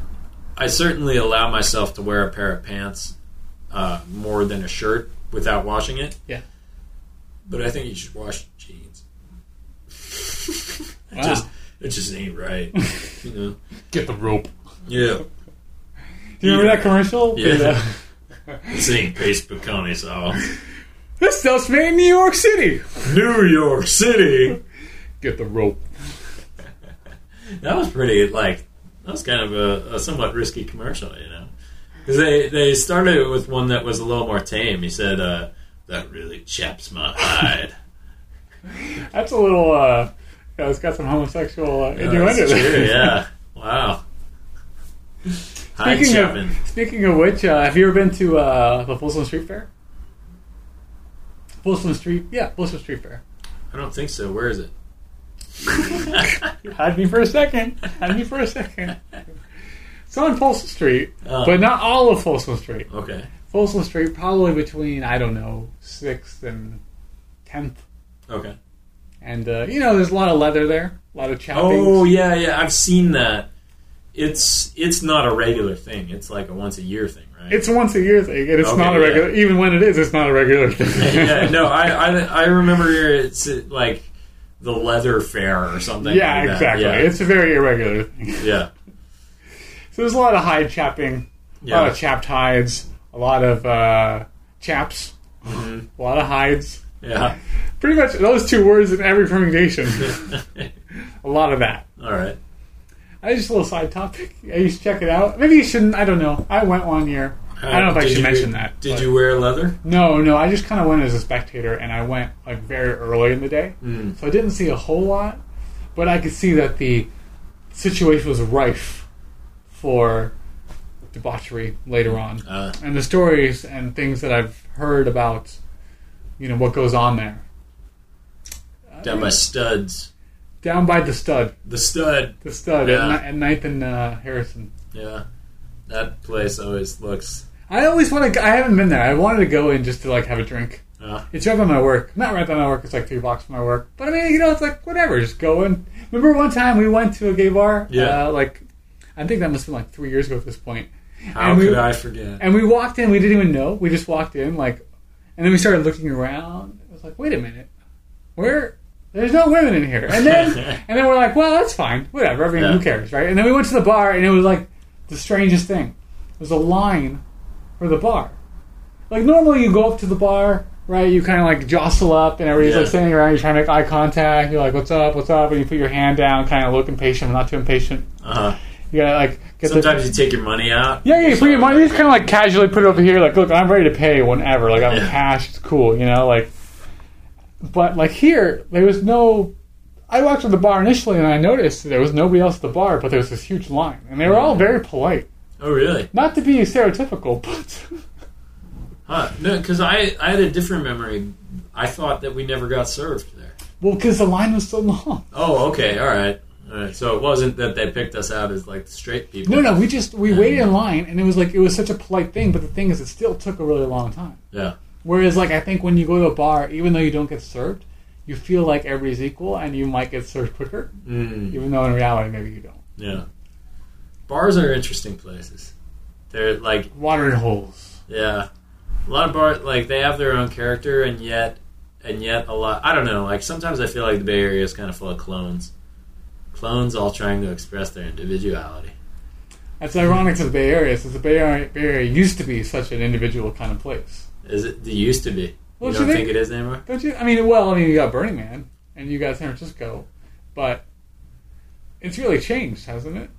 I certainly allow myself to wear a pair of pants uh, more than a shirt without washing it. Yeah. But I think you should wash jeans. (laughs) Wow. just it just ain't right. (laughs) you know. Get the rope. Yeah. Do you remember that commercial? Yeah. With, (laughs) This ain't Pace Picante sauce. this stuff's made in New York City. New York City. Get the rope. (laughs) That was pretty like that was kind of a, a somewhat risky commercial, you know, because they they started with one that was a little more tame. He said, uh, "That really chaps my hide." That's a little. uh you know, It's got some homosexual uh, Yeah, innuendo that's there. true, yeah. (laughs) Wow. Speaking chapping. of, speaking of which, uh, have you ever been to uh, the Folsom Street Fair? Folsom Street. Yeah, Folsom Street Fair. I don't think so. Where is it? You had me for a second. Had me for a second. It's on Folsom Street, Oh. but not all of Folsom Street. Okay. Folsom Street, probably between I don't know sixth and tenth, Okay. And uh, you know there's a lot of leather there, a lot of choppings. Oh yeah, yeah. I've seen that. It's it's not a regular thing. It's like a once a year thing, right? It's a once a year thing, and it's Okay, not a yeah. regular. Even when it is, it's not a regular (laughs) thing. yeah. No, I, I I remember it's like the leather fair or something. yeah, like that. exactly. Yeah. It's a very irregular thing. (laughs) yeah. So there's a lot of hide chapping, a lot Yeah. of chapped hides, a lot of uh, chaps, Mhm. a lot of hides. Yeah. Pretty much those two words in every permutation. (laughs) a lot of that. All right. I just a little side topic. I used to check it out. Maybe you shouldn't. I don't know. I went one year. I don't know if I should you- mention that. Did you wear leather? No, no. I just kind of went as a spectator, and I went like very early in the day, Mm. so I didn't see a whole lot. But I could see that the situation was rife for debauchery later on, Uh, and the stories and things that I've heard about, you know, what goes on there. down by studs. Down by the stud, The stud. the stud Yeah. at, Ni- at Ninth and uh, Harrison. Yeah. That place always looks. I always want to. I haven't been there. I wanted to go in just to like have a drink. Uh, It's right by my work. Not right by my work. It's like three blocks from my work. But I mean, you know, it's like whatever. Just go in. Remember one time we went to a gay bar? Yeah. Uh, like, I think that must have been like three years ago at this point. how And we- could I forget? And we walked in. We didn't even know. We just walked in, like, and then we started looking around. It was like, wait a minute, where? There's no women in here. And then, (laughs) and then we're like, well, that's fine. Whatever. I mean, Yeah. who cares, right? And then we went to the bar, and it was like the strangest thing. There was a line for the bar. Like normally, you go up to the bar, right? You kind of like jostle up, and everybody's Yeah. like standing around. You're trying to make eye contact. You're like, "What's up? What's up?" And you put your hand down, kind of look impatient, but not too impatient. Uh-huh. You gotta like get Sometimes you take your money out. yeah, yeah. You put your money. Just kind of like casually put it over here. Like, look, I'm ready to pay whenever. Like, I'm Yeah. cash. It's cool, you know. Like, but like here, there was no. I walked to the bar initially, and I noticed there was nobody else at the bar, but there was this huge line, and they were all mm. very polite. Oh, really? Not to be stereotypical, (laughs) but Huh? No, because I I had a different memory. I thought that we never got served there. well, because the line was so long. Oh, okay, all right, all right. So it wasn't that they picked us out as like straight people. No, no, we just we waited in line, and it was like it was such a polite thing. But the thing is, it still took a really long time. Yeah, Whereas, like, I think when you go to a bar, even though you don't get served, you feel like everybody's equal, and you might get served quicker. mm, Even though in reality, maybe you don't. yeah. Bars are interesting places. They're like Watering holes. yeah, a lot of bars like they have their own character, and yet and yet a lot. I don't know. Like sometimes I feel like the Bay Area is kind of full of clones. Clones all trying to express their individuality. That's ironic to the Bay Area, since the Bay Area, used to be such an individual kind of place. Is it? It used to be. Well, you do don't you think think- it is anymore? Don't you? I mean, well, I mean, you got Burning Man, and you got San Francisco, but it's really changed, hasn't it?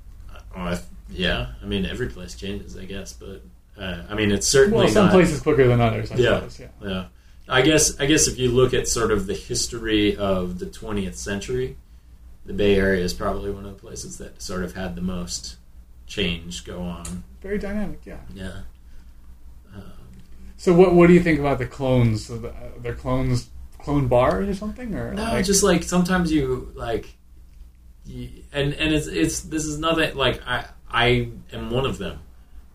I, yeah. I mean, every place changes, I guess, but uh, I mean, it's certainly Well, some not. places quicker than others, I Yeah. suppose. Yeah. Yeah, I guess. I guess if you look at sort of the history of the 20th century, the Bay Area is probably one of the places that sort of had the most change go on. Very dynamic, yeah. Yeah. Um, So, what what do you think about the clones? Of the, uh, their clones, clone bars or something, or no, like, just like sometimes you like, you, and and it's it's this is nothing like I I am one of them,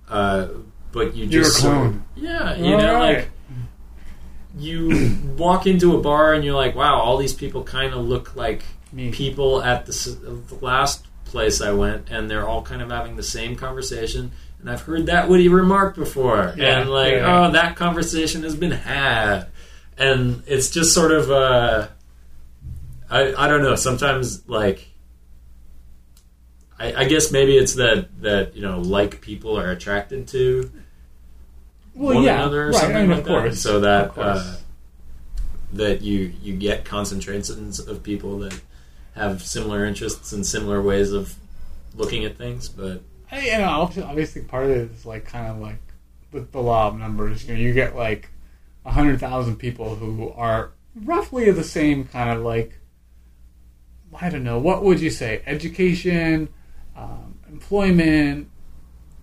uh, but you You're a just sort of- clone. yeah, you All know, right. like you walk into a bar and you're like, wow, all these people kind of look like me. people at the, the last place I went, and they're all kind of having the same conversation. And I've heard that witty remark before, Yeah, and like, yeah, oh, that conversation has been had, and it's just sort of, uh, I I don't know. Sometimes like. I, I guess maybe it's that that you know like people are attracted to well, one yeah, another or right. something I mean, like of course, that. So that uh, that you you get concentrations of people that have similar interests and similar ways of looking at things. But I, you know, obviously, part of it is like kind of like the, the law of numbers. You know, you get like a hundred thousand people who are roughly of the same kind of like I don't know. What would you say? Education, um, employment,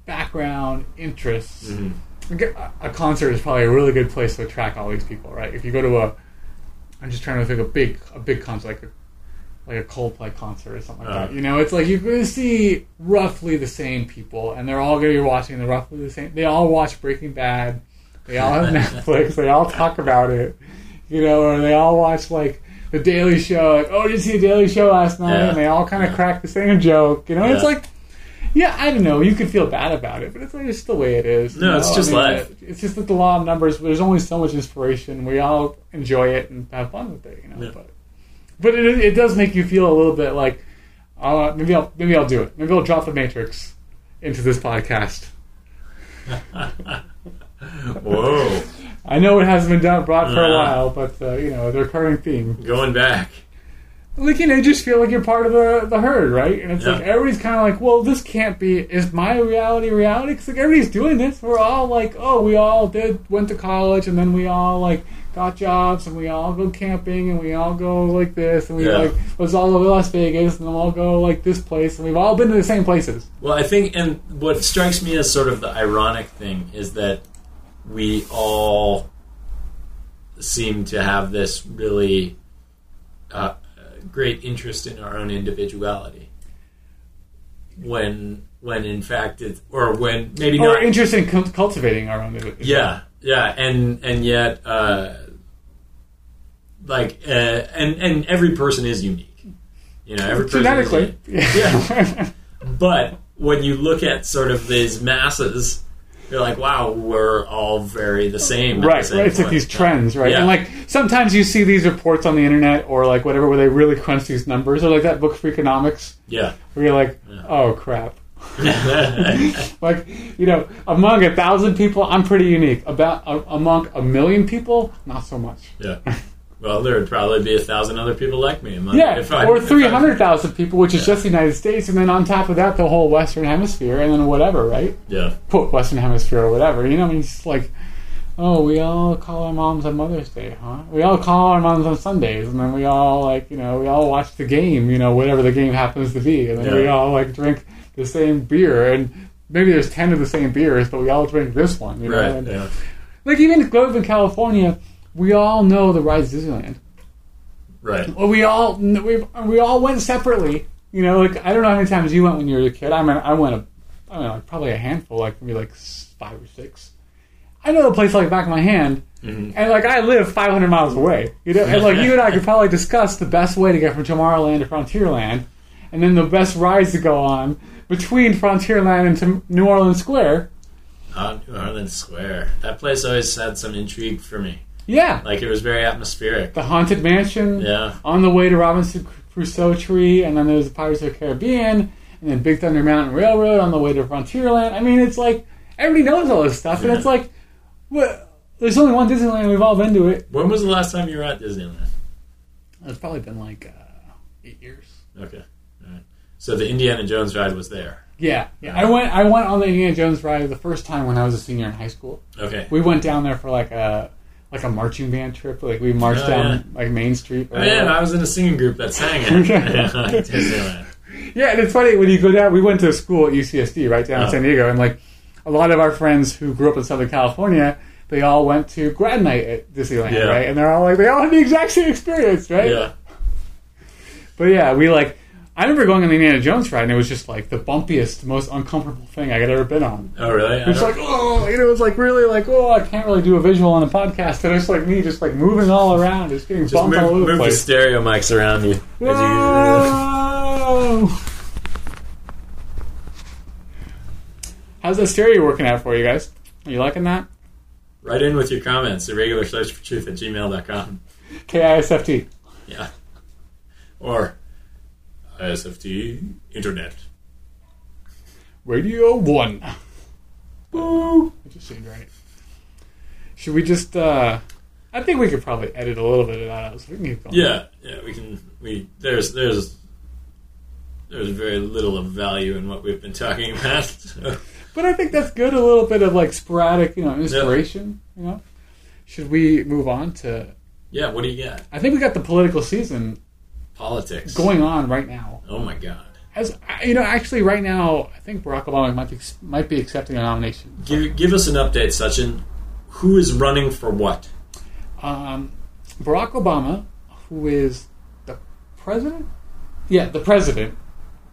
background, interests. Mm-hmm. a a concert is probably a really good place to attract all these people, right? If you go to a, I'm just trying to think a big a big concert like a like a Coldplay concert or something like Uh. that. You know, it's like you're going to see roughly the same people, and they're all going to be watching the roughly the same. They all watch Breaking Bad. They all have (laughs) Netflix. They all talk about it. You know, or they all watch like the Daily Show. Like, oh, did you see the Daily Show last night? Yeah. And they all kind of Yeah. crack the same joke. You know, it's like. Yeah, I don't know. You could feel bad about it, but it's like just the way it is. No, know? it's just I mean, life. it- It's just that the law of numbers. There's only so much inspiration. We all enjoy it and have fun with it, you know. Yeah. But but it, it does make you feel a little bit like uh, maybe I'll maybe I'll do it. Maybe I'll drop the Matrix into this podcast. (laughs) Whoa, I know it hasn't been done brought for a while, but uh, you know the recurring theme. going back. Like you know, you just feel like you're part of the the herd, right? And it's Yeah. like everybody's kind of like, well, this can't be. Is my reality reality? Because like everybody's doing this. We're all like, oh, we all did went to college, and then we all like got jobs, and we all go camping, and we all go like this, and we Yeah. like let's all go to Las Vegas, and we'll go like this place, and we've all been to the same places. Well, I think, and what strikes me as sort of the ironic thing is that we all seem to have this really uh, great interest in our own individuality. When, when in fact, it, or when maybe Or not. interested in cultivating our own. Yeah, yeah, and and yet, uh, like, uh, and and every person is unique. You know, every person is genetically. Yeah. But when you look at sort of these masses, you're like, wow, we're all very the same. at the Right, same right. It's like these trends, right? Yeah. And like sometimes you see these reports on the internet or like whatever where they really crunch these numbers, or like that book Freakonomics. Yeah. where you're like, Yeah. oh crap. (laughs) Like you know, among a thousand people, I'm pretty unique. About a, among a million people, not so much. yeah. Well, there would probably be a thousand other people like me. among- Yeah, if I- or three hundred thousand people, which is just the United States, and then on top of that, the whole Western Hemisphere, and then whatever, right? Yeah. quote Western Hemisphere or whatever. You know, I mean, it's like, oh, we all call our moms on Mother's Day, huh? We all call our moms on Sundays, and then we all like, you know, we all watch the game, you know, whatever the game happens to be, and then Yeah. we all like drink the same beer, and maybe there's ten of the same beers, but we all drink this one, you know. Right. And, Yeah. Like even growing in California, we all know the ride to Disneyland. Right. Well, we all we we all went separately. You know, like I don't know how many times you went when you were a kid. I mean, I went a, I mean, like probably a handful, like maybe like five or six. I know the place like the back of my hand, Mhm. and like I live 500 miles away. You know, and like (laughs) you and I could probably discuss the best way to get from Tomorrowland to Frontierland, and then the best rides to go on between Frontierland and to New Orleans Square. Uh, New Orleans Square. That place always had some intrigue for me. Yeah, Like it was very atmospheric. the haunted mansion. Yeah. on the way to Robinson Crusoe Tree, and then there's the Pirates of the Caribbean, and then Big Thunder Mountain Railroad on the way to Frontierland. I mean, it's like everybody knows all this stuff, and it's like, what? There's only one Disneyland. We've all been to it. When was the last time you were at Disneyland? It's probably been like uh, eight years. Okay. All right. So the Indiana Jones ride was there. Yeah, yeah. I went. I went on the Indiana Jones ride the first time when I was a senior in high school. Okay. We went down there for like a like a marching band trip. Like we marched Oh, down yeah. like Main Street. Oh, yeah, I was in a singing group that sang it. (laughs) at Yeah, and it's funny when you go down. We went to school at UCSD right down in Oh. San Diego, and like a lot of our friends who grew up in Southern California, they all went to grad night at Disneyland, Yeah. right? And they're all like, they all had the exact same experience, right? Yeah. But yeah, we like. I remember going on the Indiana Jones ride, and it was just like the bumpiest, most uncomfortable thing I had ever been on. Oh, really? I It's like, oh, you know, it was like really like, oh, I can't really do a visual on a podcast, and it's like me just like moving all around, just getting just bumped move, all over move the the place. stereo mics around you. as you- Whoa! How's that stereo working out for you guys? Are you liking that? Write in with your comments. Irregular search for truth at gmail.com. K-I-S-F-T. Yeah. Or ISFT Internet. Radio 1. Woo! I just seemed right. Should we just, uh... I think we could probably edit a little bit of that out so we can keep going. Yeah, yeah, we can. We there's there's there's very little of value in what we've been talking about. So, (laughs) But I think that's good, a little bit of, like, sporadic, you know, inspiration, you know? Should we move on to... yeah, what do you got? I think we got the political season Politics. going on right now. Oh my god. as you know, actually, right now, I think Barack Obama might be might be accepting a nomination. Give, give us an update, Sachin. Who is running for what? Um, Barack Obama, who is the president, yeah, the president,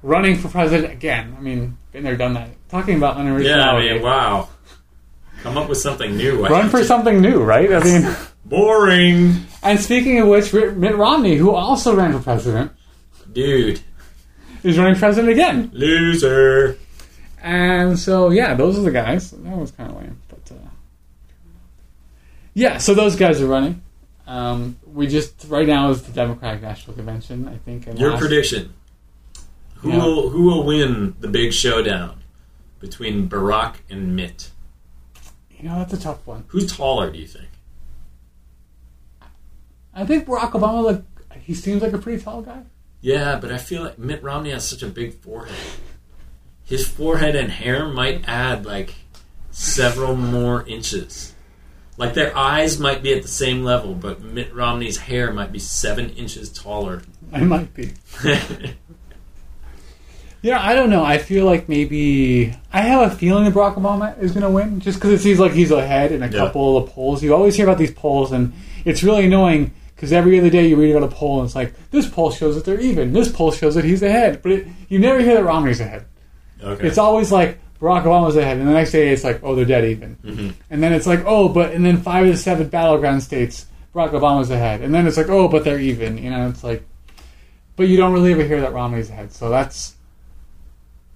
running for president again. I mean, been there, done that. Talking about Yeah, I mean, wow. Come up with something new. Run for something new, right? I mean, (laughs) Boring. and speaking of which, Mitt Romney, who also ran for president, Dude. is running for president again. Loser. And so, yeah, those are the guys. That was kind of lame, but uh, yeah. So those guys are running. Um, we just right now is the Democratic National Convention, I think. And Your last- prediction. Who Yeah. will who will win the big showdown between Barack and Mitt? You know, that's a tough one. Who's taller, do you think? I think Barack Obama, like, he seems like a pretty tall guy. Yeah, but I feel like Mitt Romney has such a big forehead. His forehead and hair might add like several more inches. Like their eyes might be at the same level, but Mitt Romney's hair might be seven inches taller. I might be. (laughs) Yeah, I don't know. I feel like maybe I have a feeling that Barack Obama is going to win, just because it seems like he's ahead in a Yeah. couple of the polls. You always hear about these polls, and it's really annoying because every other day you read about a poll, and it's like this poll shows that they're even, this poll shows that he's ahead, but it, you never hear that Romney's ahead. okay. It's always like Barack Obama's ahead, and the next day it's like, oh, they're dead even, Mhm. and then it's like, oh, but and then five of the seven battleground states, Barack Obama's ahead, and then it's like, oh, but they're even. You know, it's like, but you don't really ever hear that Romney's ahead, so that's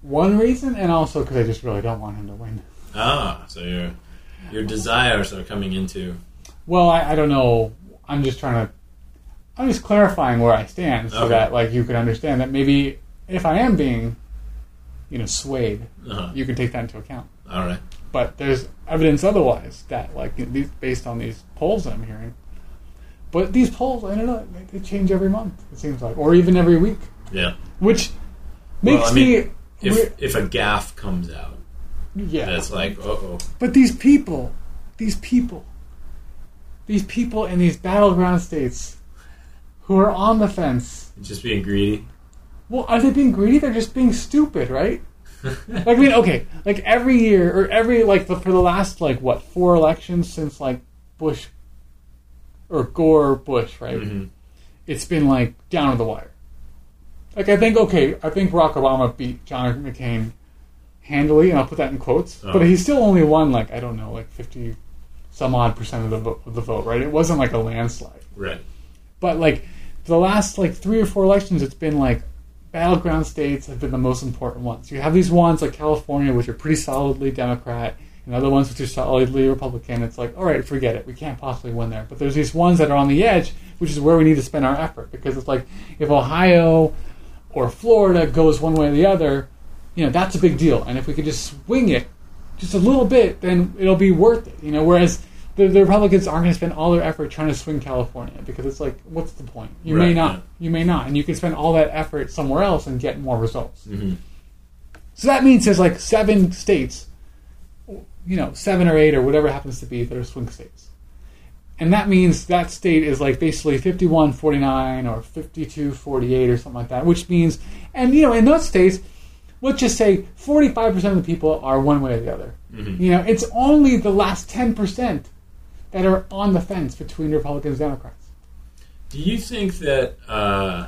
one reason, and also because I just really don't want him to win. Ah, so your your desires are coming into Well, I, I don't know. I'm just trying to. I'm just clarifying where I stand so Okay. that like you can understand that maybe if I am being, you know, swayed, uh you can take that into account. all right. but there's evidence otherwise that like these, based on these polls that I'm hearing. But these polls, I don't know, they, change every month. It seems like, or even every week, Yeah. which Well, makes I mean, me. If if a gaffe comes out, yeah, that's like, uh oh. but these people, these people, these people in these battleground states, who are on the fence. Just being greedy. Well, are they being greedy? They're just being stupid, right? (laughs) like I mean, okay, like every year or every like the, for the last like what four elections since like Bush or Gore Bush, right? Mhm. It's been like down to the wire. Like I think okay, I think Barack Obama beat John McCain handily, and I'll put that in quotes. Oh. But he still only won like I don't know, like fifty some odd percent of the vote, of the vote, right? It wasn't like a landslide. Right. But like the last like three or four elections, it's been like battleground states have been the most important ones. You have these ones like California, which are pretty solidly Democrat, and other ones which are solidly Republican. It's like, all right, forget it. We can't possibly win there. But there's these ones that are on the edge, which is where we need to spend our effort because it's like if Ohio or Florida goes one way or the other, you know, that's a big deal. And if we could just swing it just a little bit, then it'll be worth it. You know, whereas the, the Republicans aren't going to spend all their effort trying to swing California because it's like, what's the point? You may not. yeah. You may not, and you can spend all that effort somewhere else and get more results. hmm So that means there's like seven states, you know, seven or eight or whatever it happens to be that are swing states. And that means that state is like basically 51 49 or 52 48 or something like that, which means, and you know, in those states, let's just say 45% of the people are one way or the other. Mhm. You know, it's only the last 10% that are on the fence between Republicans and Democrats. Do you think that? Uh,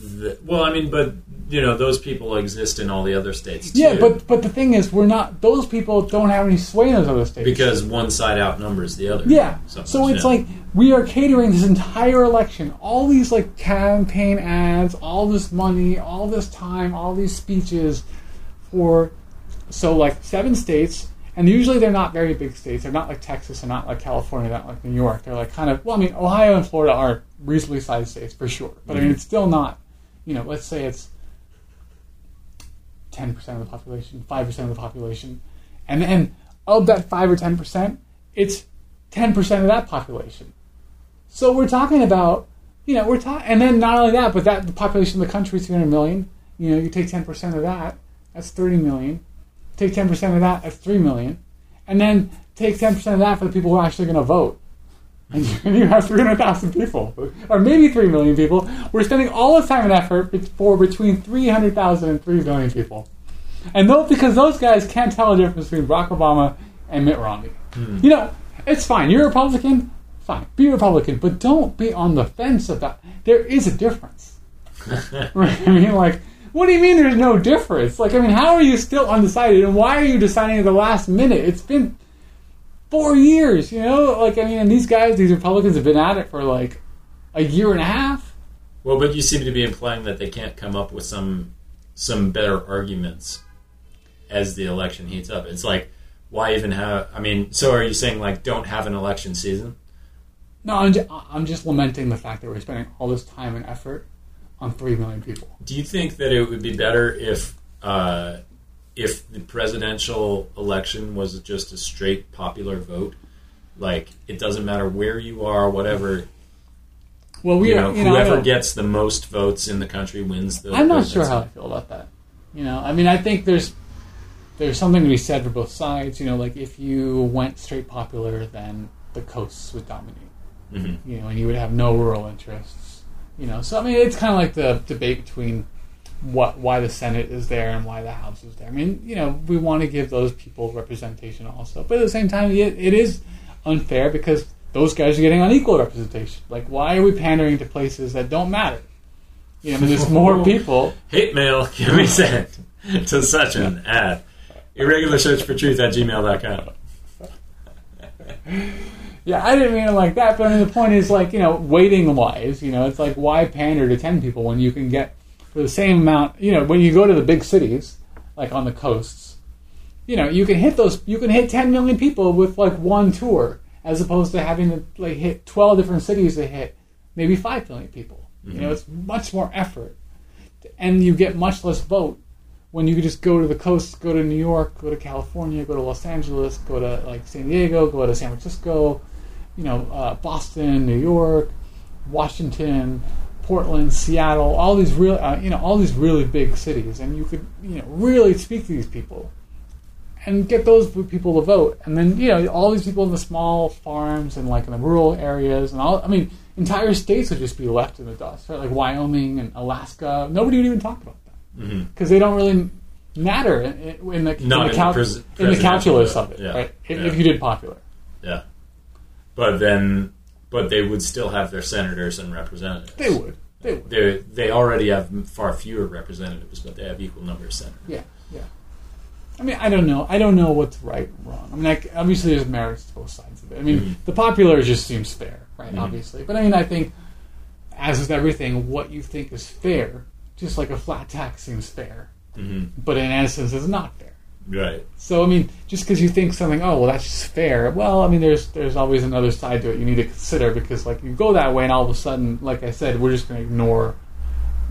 that well, I mean, but you know, those people exist in all the other states too. Yeah, but but the thing is, we're not. Those people don't have any sway in those other states because one side outnumbers the other. Yeah. So it's yeah. like we are catering this entire election, all these like campaign ads, all this money, all this time, all these speeches for so like seven states, and usually they're not very big states. They're not like Texas, they're not like California, they're not like New York. They're like kind of well, I mean, Ohio and Florida are reasonably sized states for sure, but I mean, Mhm. it's still not. You know, let's say it's ten percent of the population, five percent of the population, and then of that five or ten percent, it's ten percent of that population. So we're talking about, you know, we're talking, and then not only that, but that the population of the country is three hundred million. You know, you take ten percent of that, that's thirty million. Take ten percent of that, that's three million, and then take ten percent of that for the people who are actually going to vote. (laughs) and you have 300,000 people, or maybe 3 million people. We're spending all this time and effort for between 300,000 and 3 million people. And though, because those guys can't tell the difference between Barack Obama and Mitt Romney. Hmm. You know, it's fine. You're a Republican, fine. Be Republican, but don't be on the fence about. There is a difference. (laughs) right? I mean, like, what do you mean there's no difference? Like, I mean, how are you still undecided, and why are you deciding at the last minute? It's been four years, you know? Like, I mean, and these guys, these Republicans have been at it for like a year and a half. Well, but you seem to be implying that they can't come up with some some better arguments as the election heats up. It's like, why even have? I mean, so are you saying like don't have an election season? No, I'm just, I'm just lamenting the fact that we're spending all this time and effort on three million people. Do you think that it would be better if uh, if the presidential election was just a straight popular vote? Like it doesn't matter where you are, whatever. Well, we You are, know, you whoever don't- gets the most votes in the country wins the. I'm not sure how I feel about that. You know, I mean, I think there's there's something to be said for both sides. You know, like if you went straight popular, then the coasts would dominate. Mhm. You know, and you would have no rural interests. You know, so I mean, it's kind of like the debate between what why the Senate is there and why the House is there. I mean, you know, we want to give those people representation also, but at the same time, it, it is unfair because those guys are getting unequal representation. Like, why are we pandering to places that don't matter? You know, I mean, there's (laughs) more people. Hate mail can be sent to Sachin at. Irregular search for truth at gmail.com. Yeah, I didn't mean it like that, but I mean the point is like you know waiting wise, you know, it's like why pander to ten people when you can get for the same amount. You know, when you go to the big cities, like on the coasts, you know, you can hit those. You can hit ten million people with like one tour, as opposed to having to like hit twelve different cities to hit maybe five million people. You know, it's much more effort, and you get much less vote when you could just go to the coast, go to New York, go to California, go to Los Angeles, go to like San Diego, go to San Francisco, you know, uh, Boston, New York, Washington, Portland, Seattle, all these real, uh, you know, all these really big cities, and you could, you know, really speak to these people and get those people to vote, and then you know, all these people in the small farms and like in the rural areas, and all. I mean, entire states would just be left in the dust, right? Like Wyoming and Alaska. Nobody would even talk about that hmm because they don't really matter in, in the, in the, in the cal- pres- in the calculus of it, yeah, right? If, yeah. if you did popular. Yeah. But then, but they would still have their senators and representatives. They would. They would. They they already have far fewer representatives, but they have equal number of senators. Yeah, yeah. I mean, I don't know. I don't know what's right and wrong. I mean, like, obviously there's merits to both sides of it. I mean, Mhm. the popular just seems fair, right? Mhm. Obviously, but I mean, I think, as with everything, what you think is fair, just like a flat tax seems fair, hmm but in essence, is not fair. Right. So I mean, just because you think something, oh well, that's just fair. Well, I mean, there's there's always another side to it you need to consider because like you go that way, and all of a sudden, like I said, we're just going to ignore,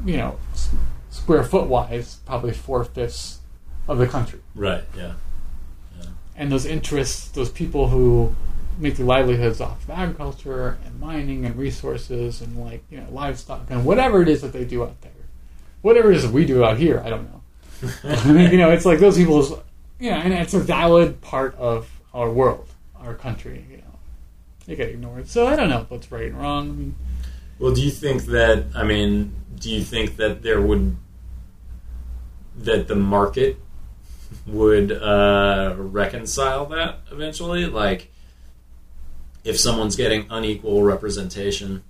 you know, s- square foot wise, probably four fifths of the country, Right. Yeah. and those interests, those people who make their livelihoods off of agriculture and mining and resources and like you know livestock and whatever it is that they do out there, whatever it is that we do out here, I don't know. I (laughs) mean, you know, it's like those people's, know, and it's a valid part of our world, our country. You know, they get ignored. So I don't know what's right and wrong. I mean, Well, do you think that? I mean, do you think that there would that the market would uh, reconcile that eventually? Like, if someone's getting unequal representation,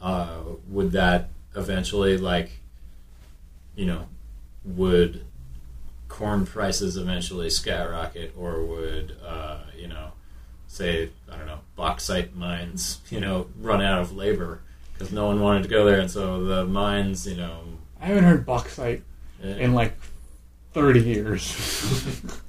uh, would that eventually, like, you know, would corn prices eventually skyrocket, or would uh, you know, say I don't know, bauxite mines, (laughs) you know, run out of labor because no one wanted to go there, and so the mines, you know, I haven't heard bauxite in like thirty years. (laughs)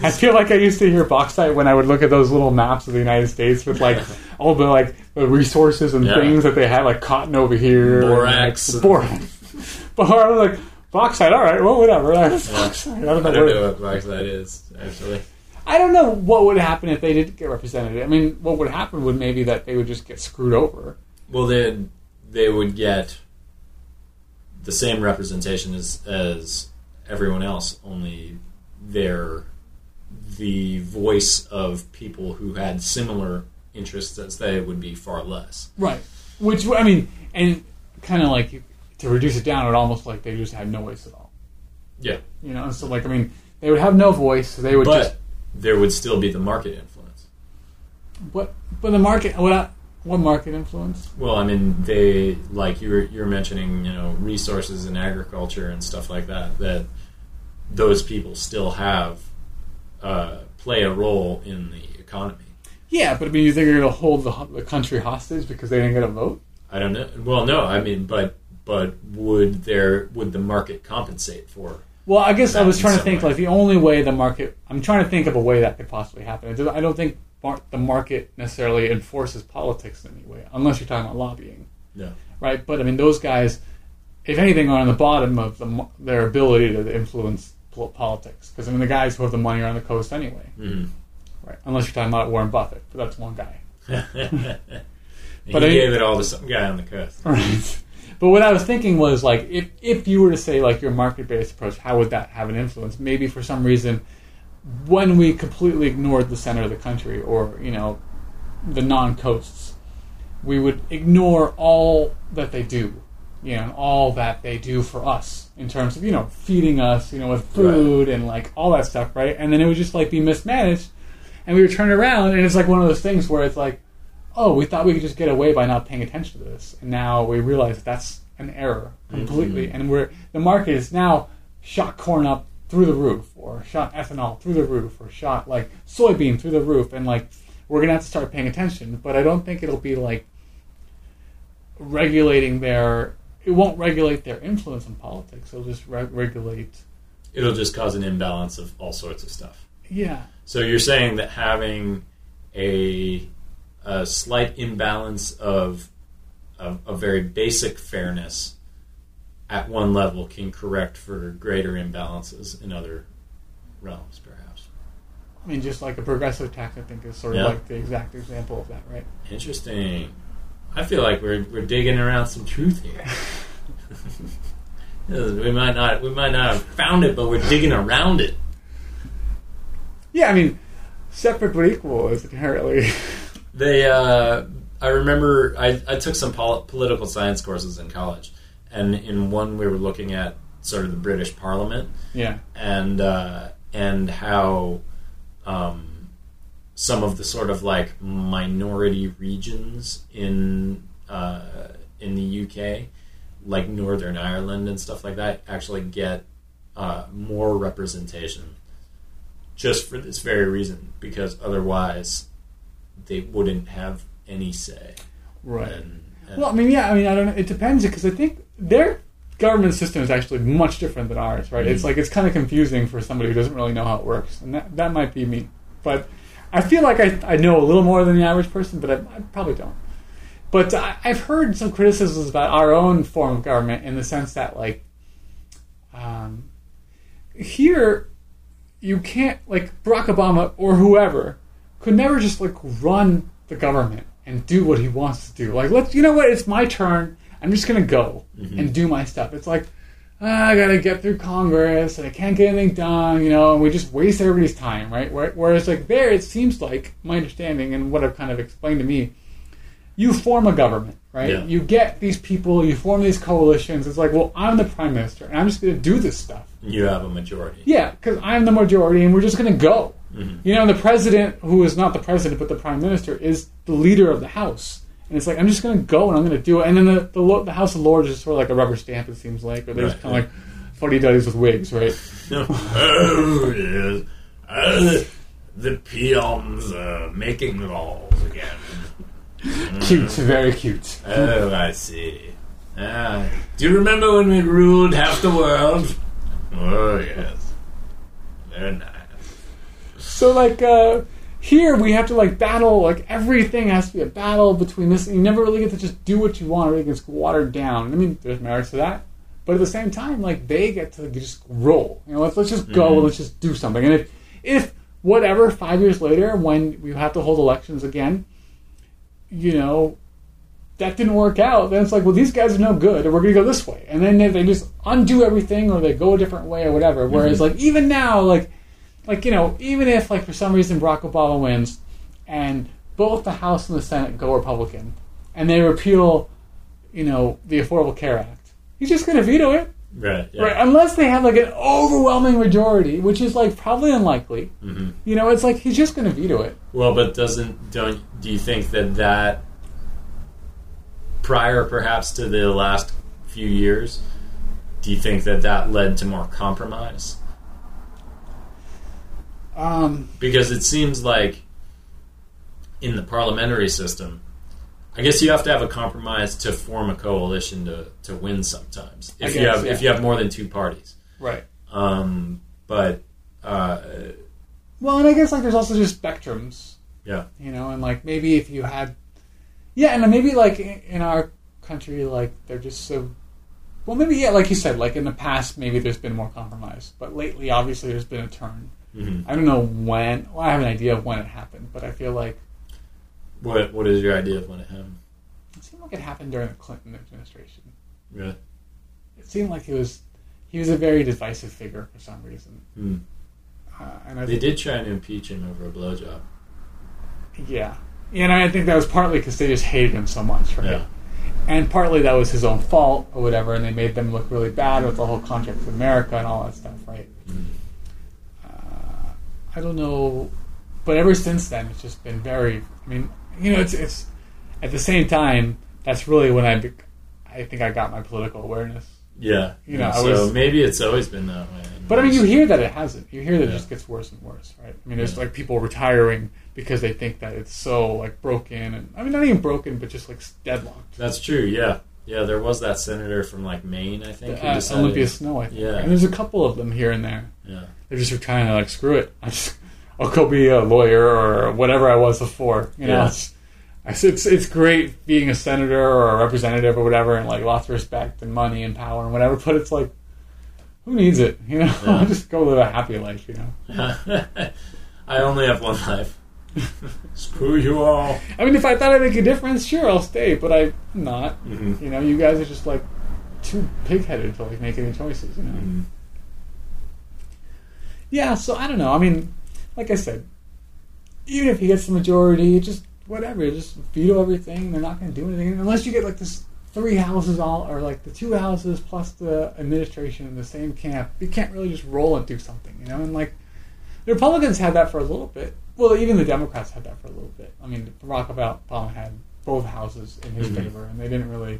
I feel like I used to hear bauxite when I would look at those little maps of the United States with like (laughs) all the like the resources and Yeah. things that they had, like cotton over here, and, Borax. like, borax. but I was like bauxite. All right, well, whatever. That's Yeah. bauxite. I don't know I don't what- know what bauxite is actually. I don't know what would happen if they didn't get represented. I mean, what would happen would maybe that they would just get screwed over. Well, then they would get the same representation as as everyone else, only they're the voice of people who had similar interests as they would be far less. Right. Which I mean, and kind of like to reduce it down, it would almost like they just had no voice at all. Yeah, You know, so like I mean, they would have no voice. So they would but just there would still be the market influence. what? But the market, what? What market influence? Well, I mean, they like you were you're mentioning, you know, resources and agriculture and stuff like that. That those people still have uh, play a role in the economy. Yeah, but I mean, you think you're going to hold the, the country hostage because they didn't get a vote? I don't know. Well, no, I mean, but but would there would the market compensate for? Well, I guess I was trying to think way. like the only way the market. I'm trying to think of a way that could possibly happen. I don't think mar- the market necessarily enforces politics in any way, unless you're talking about lobbying, Yeah. right? But I mean, those guys, if anything, are on the bottom of the, their ability to influence politics. Because I mean, the guys who have the money are on the coast anyway, hmm right? Unless you're talking about Warren Buffett, but that's one guy. (laughs) he But I- gave it all to some guy on the coast. (laughs) Right. But what I was thinking was like if if you were to say like your market based approach, how would that have an influence? Maybe for some reason when we completely ignored the center of the country or, you know, the non coasts, we would ignore all that they do. You know, and all that they do for us in terms of, you know, feeding us, you know, with food and like all that stuff, right? And then it would just like be mismanaged and we would turn around and it's like one of those things where it's like oh, we thought we could just get away by not paying attention to this, and now we realize that that's an error completely, mm-hmm. and we're the market is now shot corn up through the roof, or shot ethanol through the roof, or shot like soybean through the roof, and like we're gonna have to start paying attention. But I don't think it'll be like regulating their. It won't regulate their influence in politics. It'll just re- regulate. It'll just cause an imbalance of all sorts of stuff. Yeah, So you're saying that having a, a slight imbalance of, of a very basic fairness at one level can correct for greater imbalances in other realms, perhaps. I mean, just like a progressive tax, I think is sort of Yeah. like the exact example of that, right? Interesting. I feel like we're we're digging around some truth here. (laughs) (laughs) we might not we might not have found it, but we're digging around it. Yeah, I mean, separate but equal is inherently. (laughs) They, uh, I remember I, I took some pol- political science courses in college, and in one we were looking at sort of the British Parliament. Yeah. and uh, and how um, some of the sort of like minority regions in uh, in the UK, like Northern Ireland and stuff like that, actually get uh, more representation just for this very reason, because otherwise they wouldn't have any say. Right. And, and Well, I mean, yeah, I mean, I don't know. It depends because I think their government system is actually much different than ours, right? It's Mhm. like it's kind of confusing for somebody who doesn't really know how it works, and that that might be me. But I feel like I, I know a little more than the average person, but I, I probably don't. But I, I've heard some criticisms about our own form of government in the sense that, like, um, here you can't like Barack Obama or whoever could never just like run the government and do what he wants to do. Like, let's you know what? It's my turn. I'm just gonna go Mhm. and do my stuff. It's like ah, I gotta get through Congress and I can't get anything done, you know. And we just waste everybody's time, right? Whereas like there, it seems like my understanding and what I've kind of explained to me, you form a government, right? Yeah. You get these people, you form these coalitions. It's like, well, I'm the prime minister and I'm just gonna do this stuff. you have a majority. Yeah, because I'm the majority, and we're just going to go. Mhm. You know, the president, who is not the president but the prime minister, is the leader of the House, and it's like I'm just going to go and I'm going to do it. And then the the, the House of Lords is sort of like a rubber stamp. It seems like, or they're just Right, kind of like fuddy duddies with wigs, right? (laughs) oh, yes. Uh, the peons are making laws again. (laughs) Cute, very cute. Oh, I see. Ah, do you remember when we ruled half the world? Oh, yes. Very nice. So like uh, here, we have to like battle. Like everything has to be a battle between this. You never really get to just do what you want. Everything gets watered down. I mean, there's merits to that, but at the same time, like they get to just roll. You know, let's let's just go. Mhm. Let's just do something. And if if whatever five years later, when we have to hold elections again, you know. That didn't work out. Then it's like, well, these guys are no good, and we're going to go this way. And then they, they just undo everything, or they go a different way, or whatever. Whereas, like, even now, like, like you know, even if like for some reason Barack Obama wins, and both the House and the Senate go Republican, and they repeal, you know, the Affordable Care Act, he's just going to veto it, Right. Yeah. right? Unless they have like an overwhelming majority, which is like probably unlikely. hmm You know, it's like he's just going to veto it. Well, but doesn't don't do you think that that prior perhaps to the last few years, do you think that that led to more compromise? Um, Because it seems like in the parliamentary system, I guess you have to have a compromise to form a coalition to, to win sometimes. If you guess, have if you have more than two parties. right. Um, but uh, Well, and I guess like there's also just spectrums. Yeah. You know, and like maybe if you had, yeah, and maybe like in our country, like they're just so. Well, maybe yeah, like you said, like in the past, maybe there's been more compromise, but lately, obviously, there's been a turn. Mhm. I don't know when. Well, I have an idea of when it happened, but I feel like what what is your idea of when it happened? it seemed like it happened during the Clinton administration. Yeah. It seemed like he was he was a very divisive figure for some reason, Hmm. uh, and I They did try and impeach him over a blowjob. yeah, and I think that was partly because they just hated him so much, right? Yeah. and partly that was his own fault or whatever, and they made them look really bad with the whole contract with America and all that stuff, right? Mhm. I don't know, but ever since then, it's just been very. I mean, you know, it's it's at the same time that's really when I, I think I got my political awareness. Yeah. You know, I so was- maybe it's always been that way. But I mean, you hear that it hasn't. You hear that it just gets worse and worse, right? I mean, there's Yeah. like people retiring because they think that it's so like broken, and I mean, not even broken, but just like deadlocked. That's true. Yeah. Yeah. There was that senator from like Maine, I think. Uh, Olympia Snowe, I think. Yeah. And there's a couple of them here and there. Yeah. They're just trying to like screw it. I (laughs) just, I'll go be a lawyer or whatever I was before. You know, Yeah. it's, it's it's great being a senator or a representative or whatever, and like lots of respect and money and power and whatever. But it's like, who needs it? You know, Yeah. (laughs) just go live a happy life. You know. (laughs) I only have one life. (laughs) Screw you all. I mean, if I thought I'd make a difference, sure, I'll stay. But I'm not. hmm You know, you guys are just like too pig-headed to like make any choices. You know. Mm-hmm. Yeah, so I don't know. I mean, like I said, even if he gets the majority, just whatever, just veto everything. They're not going to do anything unless you get like this three houses all, or like the two houses plus the administration in the same camp. You can't really just roll and do something, you know. And like the Republicans had that for a little bit. Well, even the Democrats had that for a little bit. I mean, Barack Obama had both houses in his Mhm. favor, and they didn't really.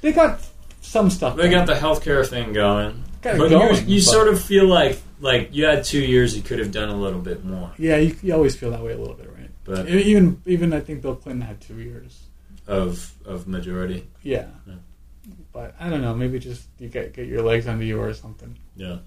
They got some stuff. They got done. the healthcare thing going. Got but going, you, you but- sort of feel like like you had two years, you could have done a little bit more. Yeah, you, you always feel that way a little bit, right? But even even I think Bill Clinton had two years. of of majority, Yeah. Yeah. But I don't know. Maybe just you get get your legs under you or something. yeah.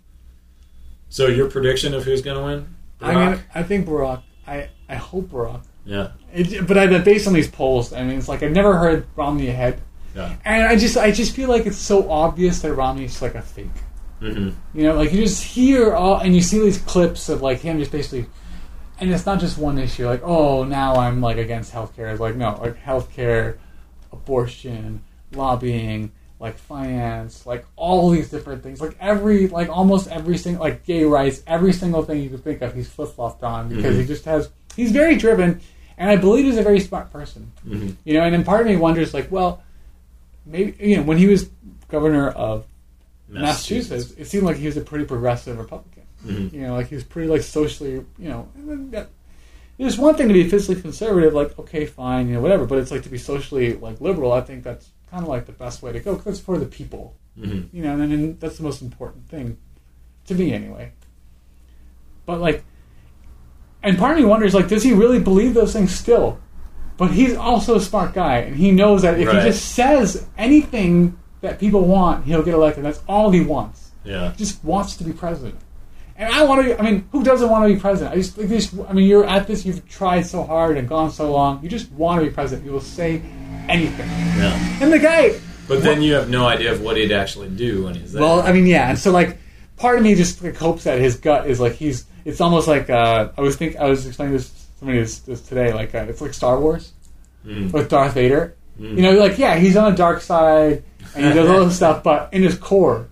So your prediction of who's going to win? I mean, I think Barack. I I hope Barack. yeah, It, but I based on these polls, I mean, it's like I've never heard Romney ahead, yeah. and I just I just feel like it's so obvious that Romney's like a fake. hmm You know, like you just hear all, and you see these clips of like him just basically, and it's not just one issue. Like, oh, now I'm like against healthcare. It's like no, like healthcare, abortion, lobbying, like finance, like all these different things. Like every, like almost every single, like gay rights, every single thing you could think of, he's flip flopped on because he just has. He's very driven, and I believe he's a very smart person. hmm You know, and then part of me wonders, like, well, maybe you know, when he was governor of Massachusetts, it seemed like he was a pretty progressive Republican. hmm You know, like he was pretty like socially, you know. That, there's one thing to be physically conservative, like okay, fine, you know, whatever. But it's like to be socially like liberal. I think that's kind of like the best way to go because it's for the people, hmm you know. And, then that's the most important thing to me, anyway. But like, and part of me wonders, like, does he really believe those things still? But he's also a smart guy, and he knows that if Right. he just says anything that people want, he'll get elected. That's all he wants Yeah. just wants to be president. And I want to. Be, I mean, who doesn't want to be president? I just think this. I mean, you're at this. You've tried so hard and gone so long. You just want to be president. You will say anything. Yeah. And the guy. But then you have no idea of what he'd actually do when he's there. Well, I mean, yeah. And so, like, part of me just like hopes that his gut is like he's. It's almost like uh, I was think I was explaining this to somebody this, this today. Like, uh, it's like Star Wars Mhm. with Darth Vader. Mhm. You know, like yeah, he's on the dark side and he does all this (laughs) stuff, but in his core,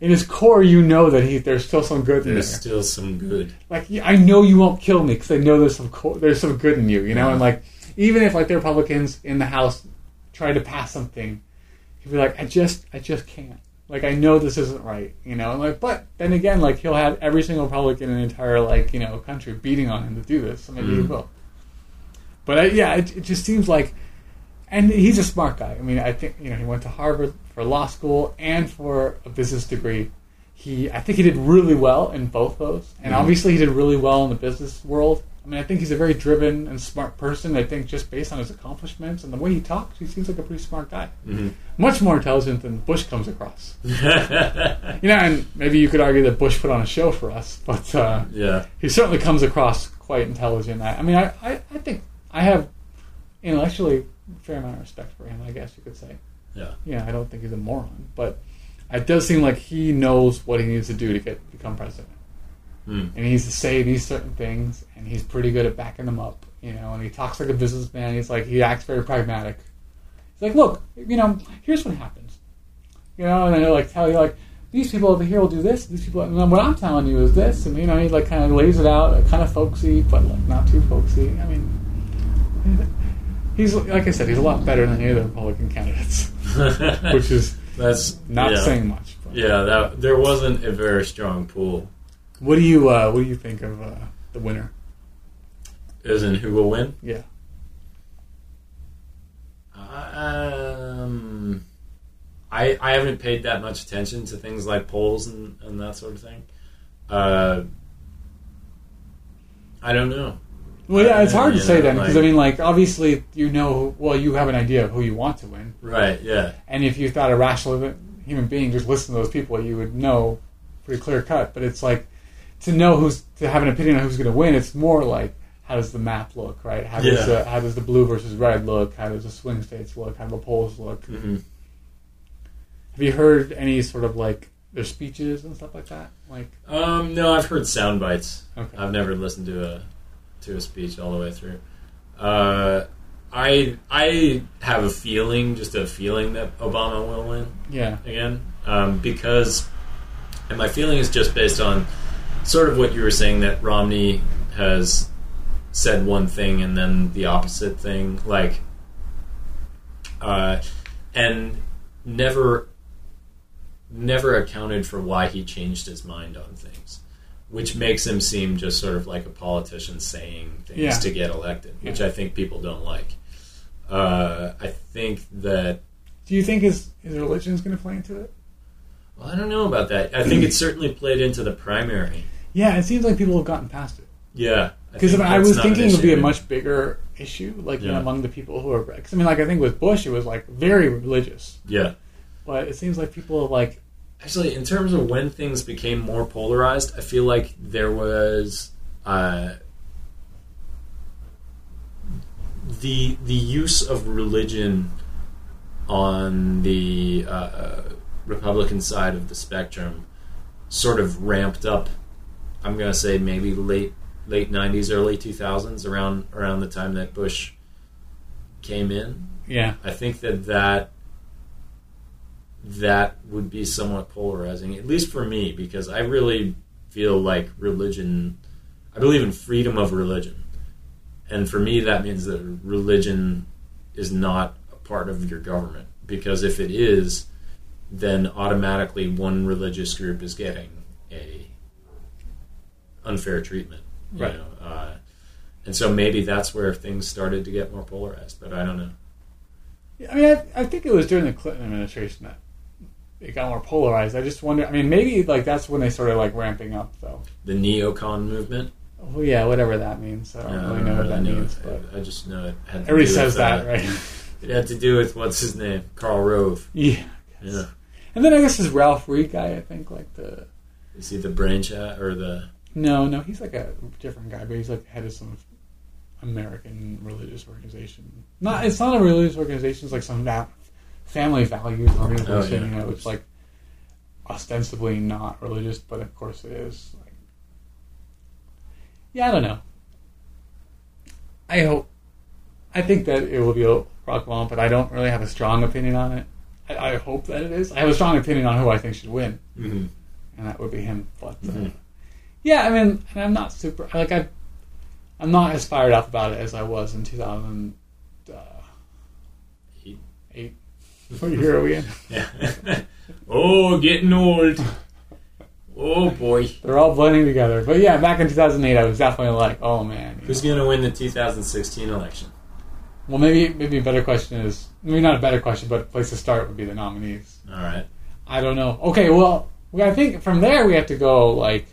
in his core, you know that he there's still some good in there. There's still some good. like I know you won't kill me because I know there's some co- there's some good in you, you know, and like even if like the Republicans in the House try to pass something, he'd be like, I just, I just can't. Like I know this isn't right, you know. And like, but then again, like he'll have every single Republican in the entire like you know country beating on him to do this, so maybe he Mm. will. But uh, yeah, it, it just seems like, and he's a smart guy. I mean, I think you know he went to Harvard for law school and for a business degree. He, I think he did really well in both those, and Mhm. obviously he did really well in the business world. I mean, I think he's a very driven and smart person. I think just based on his accomplishments and the way he talks, he seems like a pretty smart guy. Mhm. Much more intelligent than Bush comes across. (laughs) You know, and maybe you could argue that Bush put on a show for us, but uh, yeah. he certainly comes across quite intelligent. I, I mean, I, I, I think I have intellectually a fair amount of respect for him. I guess you could say. Yeah. Yeah, I don't think he's a moron, but it does seem like he knows what he needs to do to get become president, Mm. and he needs to say these certain things, and he's pretty good at backing them up. You know, and he talks like a businessman. He's like he acts very pragmatic. He's like, look, you know, here's what happens. You know, and then he'll like tell you like these people over here will do this. These people, and then what I'm telling you is this, and you know, he like kind of lays it out, kind of folksy, but like not too folksy. I mean, (laughs) he's like I said, he's a lot better than any of the Republican candidates, (laughs) which is That's not yeah. saying much. But. Yeah, that there wasn't a very strong pool. What do you uh, What do you think of uh, the winner? As in who will win? Yeah. Um, I I haven't paid that much attention to things like polls and, and that sort of thing. Uh, I don't know. Well, yeah, it's hard to say know, then because like- I mean, like obviously you know, well, you have an idea of who you want to win, Right? Yeah. and if you thought a rational human being just listened to those people, you would know pretty clear cut. But it's like to know who's to have an opinion on who's going to win. It's more like how does the map look, right? How does Yeah. the, how does the blue versus red look? How does the swing states look? How do the polls look? hmm Have you heard any sort of like their speeches and stuff like that? Like, Um, no, I've heard sound bites. okay, I've never listened to a to a speech all the way through. Uh, I I have a feeling, just a feeling that Obama will win. yeah, again um, because, and my feeling is just based on sort of what you were saying that Romney has said one thing and then the opposite thing, like, uh, and never never accounted for why he changed his mind on things. Which makes him seem just sort of like a politician saying things Yeah. to get elected, which Yeah. I think people don't like. Uh, I think that do you think his his religion is going to play into it? Well, I don't know about that. I think it certainly played into the primary. Yeah, it seems like people have gotten past it. Yeah, Because think I, was thinking it would be a much bigger issue, like Yeah. among the people who are. Because I mean, like I think with Bush, it was like very religious, Yeah, but it seems like people are like, actually, in terms of when things became more polarized, I feel like there was uh, the the use of religion on the uh, Republican side of the spectrum sort of ramped up. I'm going to say maybe late late '90s, early 2000s, around around the time that Bush came in. yeah, I think that that that would be somewhat polarizing, at least for me, because I really feel like religion. I believe in freedom of religion, and for me, that means that religion is not a part of your government. Because if it is, then automatically one religious group is getting unfair treatment. You Right. know? Uh, and so maybe that's where things started to get more polarized, but I don't know. Yeah, I mean, I, I think it was during the Clinton administration that it got more polarized. I just wonder. I mean, maybe like that's when they started like ramping up, though. The neocon movement. Well, yeah, whatever that means. I don't really know what that know means, it- but I just know it had. To everybody do says with, uh, that, right? It had to do with what's his name, Karl Rove. yeah. Yeah, And then I guess this Ralph Reed guy, I think, like the is he the brain chat or the? No, no, he's like a different guy, but he's like head of some American religious organization. Not, it's not a religious organization. It's like some family values organization. Oh, yeah, you know, it's like ostensibly not religious, but of course it is. Like, yeah, I don't know. I hope. I think that it will be a rock ball, but I don't really have a strong opinion on it. I, I hope that it is. I have a strong opinion on who I think should win, Mm-hmm. and that would be him. But uh, Mhm. Yeah, I mean, I'm not super like I. I'm not as fired up about it as I was in uh, eight. What year are we in? Yeah. oh, getting old. Oh boy. They're all blending together. But yeah, back in 2008, I was definitely like, oh man. Who's know. going to win the 2016 election? Well, maybe maybe a better question is maybe not a better question, but a place to start would be the nominees. All right. I don't know. Okay, well, I think from there we have to go like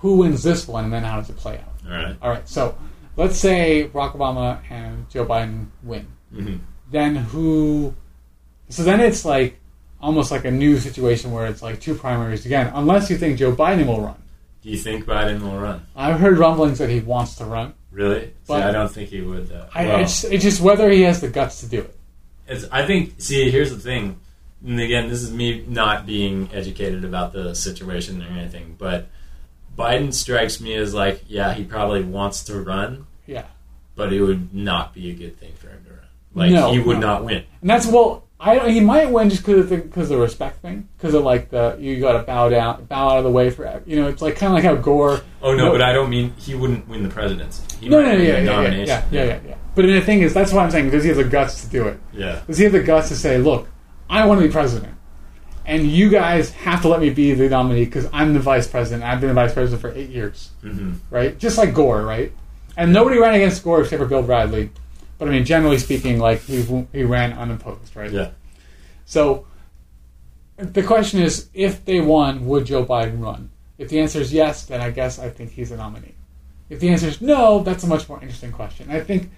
who wins this one, and then how does it play out? All right. All right, so let's say Barack Obama and Joe Biden win. hmm Then who? So then it's like almost like a new situation where it's like two primaries again, unless you think Joe Biden will run. Do you think Biden will run? I've heard rumblings that he wants to run. Really? See, But- I don't think he would. Uh, I, well, it's, it's just whether he has the guts to do it. It's, I think. See, here's the thing. And again, this is me not being educated about the situation or anything, but Biden strikes me as like, yeah, he probably wants to run, Yeah, but it would not be a good thing for him to run. Like No, he would no. not win. and that's well. I he might win just because of the of the respect thing, because of like the you got to bow down, bow out of the way for you know. It's like kind of like how Gore. Oh no, No. but I don't mean he wouldn't win the presidency. He No, might no, no, yeah, yeah, yeah, yeah, yeah, yeah, yeah. But the thing is, that's what I'm saying. Does he have the guts to do it? yeah. Does he have the guts to say, "Look, I want to be president, and you guys have to let me be the nominee because I'm the vice president. I've been the vice president for eight years, hmm right? Just like Gore, right? And nobody ran against Gore except for Bill Bradley. But I mean, generally speaking, like he he ran unopposed, right? Yeah. So the question is, if they won, would Joe Biden run? If the answer is yes, then I guess I think he's a nominee. If the answer is no, that's a much more interesting question. I think,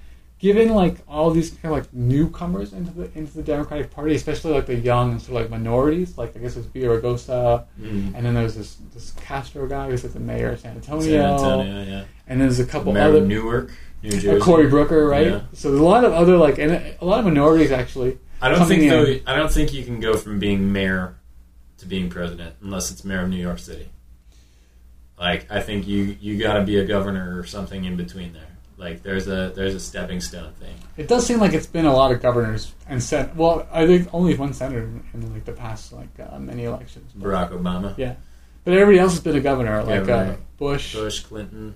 given like all these kind of like newcomers into the into the Democratic Party, especially like the young and sort of like minorities, like I guess it's Villaraigosa, Mm. and then there's this this Castro guy who's like the mayor of San Antonio, San Antonio, yeah. and then there's a couple Mayor other of Newark, New uh, Jersey. Cory Booker, right? Yeah. So there's a lot of other like and a lot of minorities actually. I don't think though. I don't think you can go from being mayor to being president unless it's mayor of New York City. Like I think you you got to be a governor or something in between there. Like there's a there's a stepping stone thing. It does seem like it's been a lot of governors and sen- Well, I think only one senator in, in like the past like uh, many elections. But, Barack Obama, Yeah, but everybody else has been a governor, like uh, Bush. Bush, Clinton.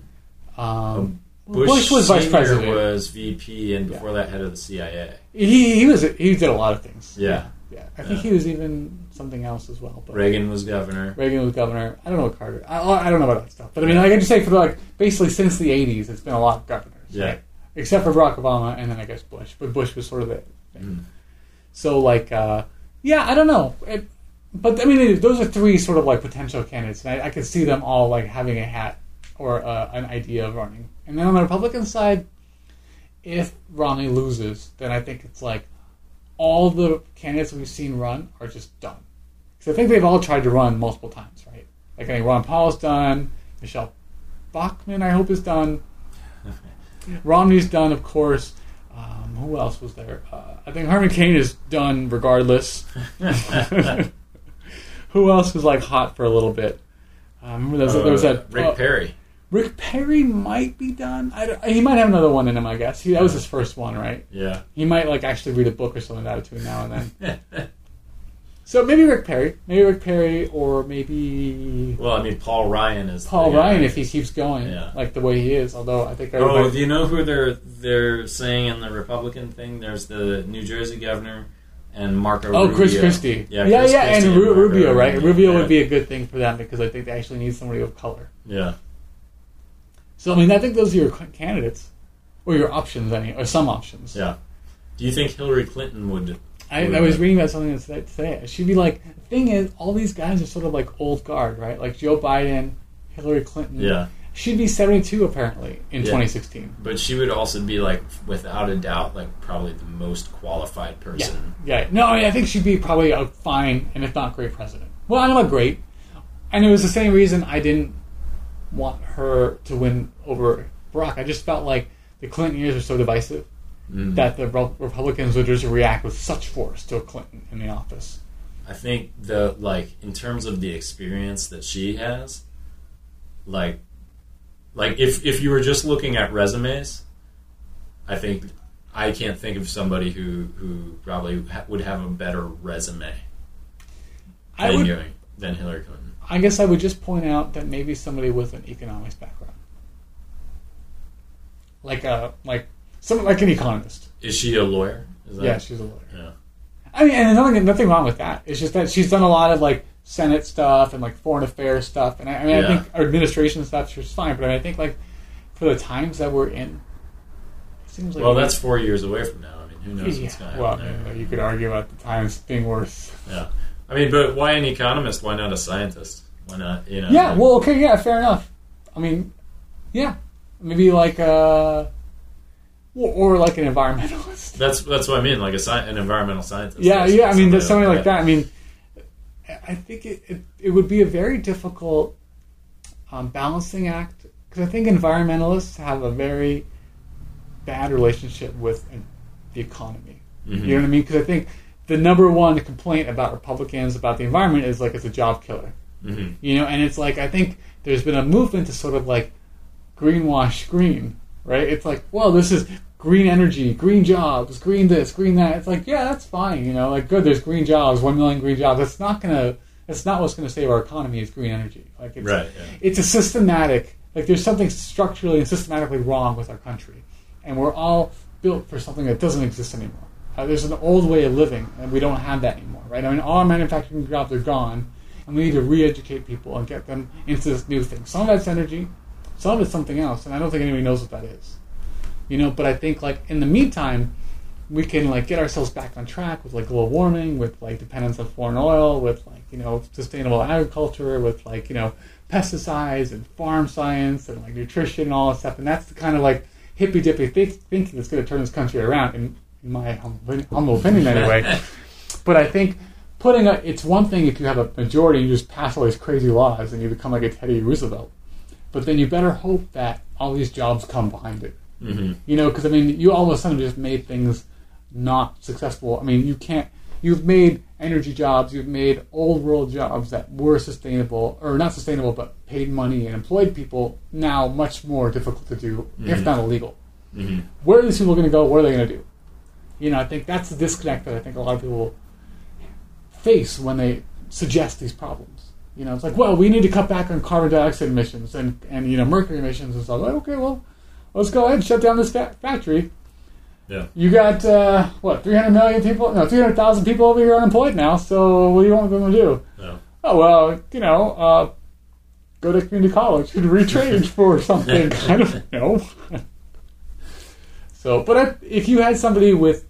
Um, Bush, Bush was vice president. was VP, and before that, head of the CIA. he he was he did a lot of things. Yeah. yeah. I think Yeah. he was even something else as well. But Reagan was governor. Reagan was governor. I don't know Carter. I, I don't know about that stuff. But I mean, like I just say for like basically since the '80s, it's been a lot of governors. Yeah. right? Except for Barack Obama and then I guess Bush. But Bush was sort of it. Mm. So like, uh, yeah, I don't know. It, but I mean, those are three sort of like potential candidates, and I, I could see them all like having a hat or uh, an idea of running. And then on the Republican side, if Romney loses, then I think it's like all the candidates we've seen run are just done. Because I think they've all tried to run multiple times, right? Like I think Ron Paul's done, Michele Bachmann, I hope is done. Romney's done, of course. Um, who else was there? Uh, I think Herman Cain is done regardless. (laughs) who else was like hot for a little bit? Uh, remember there was, there was Uh, that Rick uh, Perry. Rick Perry might be done. I he might have another one in him. I guess he, that was his first one, right? Yeah. He might like actually read a book or something like that between now and then. (laughs) So maybe Rick Perry, maybe Rick Perry, or maybe well, I mean, Paul Ryan is Paul the guy. Ryan if he keeps going Yeah. like the way he is. Although I think Oh, everybody, do you know who they're they're saying in the Republican thing? There's the New Jersey governor and Marco. oh Chris Rubio. Christie, Yeah, yeah, Chris yeah, Christie and Ru- Marco Rubio, right? Rubio yeah. would be a good thing for them because I think they actually need somebody of color. Yeah, So I mean, I think those are your c- candidates or your options, any or some options. yeah. Do you think Hillary Clinton would? I, I was reading about something that today. She'd be like, the thing is, all these guys are sort of like old guard, right? Like Joe Biden, Hillary Clinton. Yeah, She'd be 72 apparently in Yeah. 2016. but she would also be like, without a doubt, like probably the most qualified person. Yeah. yeah. No, I, mean, I think she'd be probably a fine and if not great president. Well, I don't great. And it was the same reason I didn't want her to win over Barack. I just felt like the Clinton years were so divisive Mm. that the Republicans would just react with such force to a Clinton in the office. I think the like in terms of the experience that she has, like, like if if you were just looking at resumes, I think I can't think of somebody who who probably ha- would have a better resume I than, would Hillary- than Hillary Clinton. I guess I would just point out that maybe somebody with an economics background, like a like someone like an economist. Is she a lawyer? Is that, Yeah, she's a lawyer. yeah. I mean, and nothing, nothing wrong with that. It's just that she's done a lot of like Senate stuff and like foreign affairs stuff, and I, I mean, I think our administration stuff she's fine. But I, mean, I think like for the times that we're in, it seems like Well, that's four years away from now. I mean, who knows yeah. what's going to Well, happen you, there? you could argue about the times being worse. Yeah. I mean, but why an economist? Why not a scientist? Why not, you know? Yeah, like- well, okay, yeah, fair enough. I mean, yeah, maybe like uh, or, or like an environmentalist. (laughs) That's that's what I mean, like a sci- an environmental scientist. Yeah, yeah. I mean, there's something like that. I mean, I think it, it, it would be a very difficult um, balancing act because I think environmentalists have a very bad relationship with uh, the economy. Mhm. You know what I mean? Because I think the number one complaint about Republicans about the environment is like it's a job killer. Mhm. You know, and it's like I think there's been a movement to sort of like greenwash green, right? It's like, well, this is green energy, green jobs, green this, green that. It's like, yeah, that's fine. You know, like good, there's green jobs, one million green jobs. That's not gonna. That's not what's gonna save our economy. Is green energy. Like, it's, Right. Yeah. it's a systematic. Like, there's something structurally and systematically wrong with our country, and we're all built for something that doesn't exist anymore. Uh, there's an old way of living, and we don't have that anymore, right? I mean, all our manufacturing jobs are gone, and we need to re-educate people and get them into this new thing. Some of that's energy, some of it's something else, and I don't think anybody knows what that is. You know, but I think like in the meantime, we can like get ourselves back on track with like global warming, with like dependence on foreign oil, with like you know sustainable agriculture, with like you know pesticides and farm science and like nutrition and all that stuff. And that's the kind of like hippy dippy think- thinking that's going to turn this country around. In, in my humble, humble opinion, anyway. (laughs) but I think putting a it's one thing if you have a majority, and you just pass all these crazy laws and you become like a Teddy Roosevelt. But then you better hope that all these jobs come behind it. Hmm You know, because I mean, you all of a sudden just made things not successful. I mean, you can't. You've made energy jobs. You've made old world jobs that were sustainable, or not sustainable, but paid money and employed people. Now much more difficult to do, if Mhm. not illegal. hmm Where are these people going to go? What are they going to do? You know, I think that's the disconnect that I think a lot of people face when they suggest these problems. You know, it's like, well, we need to cut back on carbon dioxide emissions and, and you know mercury emissions and stuff. Like, okay, well, let's go ahead and shut down this fa- factory. Yeah. You got uh, what, 300 million people? No, 300,000 people over here unemployed now. So what do you want them to do? No. Oh well, you know, uh, go to community college and retrain (laughs) for something. I don't (laughs) know. so, but if, if you had somebody with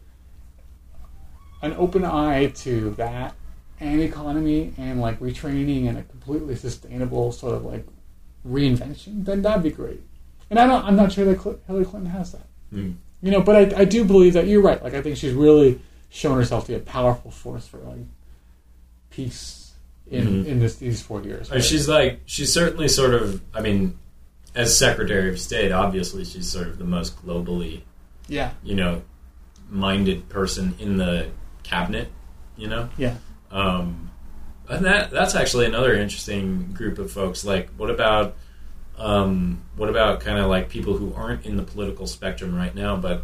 an open eye to that and economy and like retraining and a completely sustainable sort of like reinvention, then that'd be great. And I don't, I'm not sure that Cl- Hillary Clinton has that. Mm. You know, but I, I do believe that you're right. Like, I think she's really shown herself to be a powerful force for like peace in Mhm. in this, these four years. And she's like, she's certainly sort of. I mean, as Secretary of State, obviously she's sort of the most globally, yeah, you know, minded person in the cabinet. You know. yeah, Um, and that that's actually another interesting group of folks. Like, what about um, what about kind of like people who aren't in the political spectrum right now, but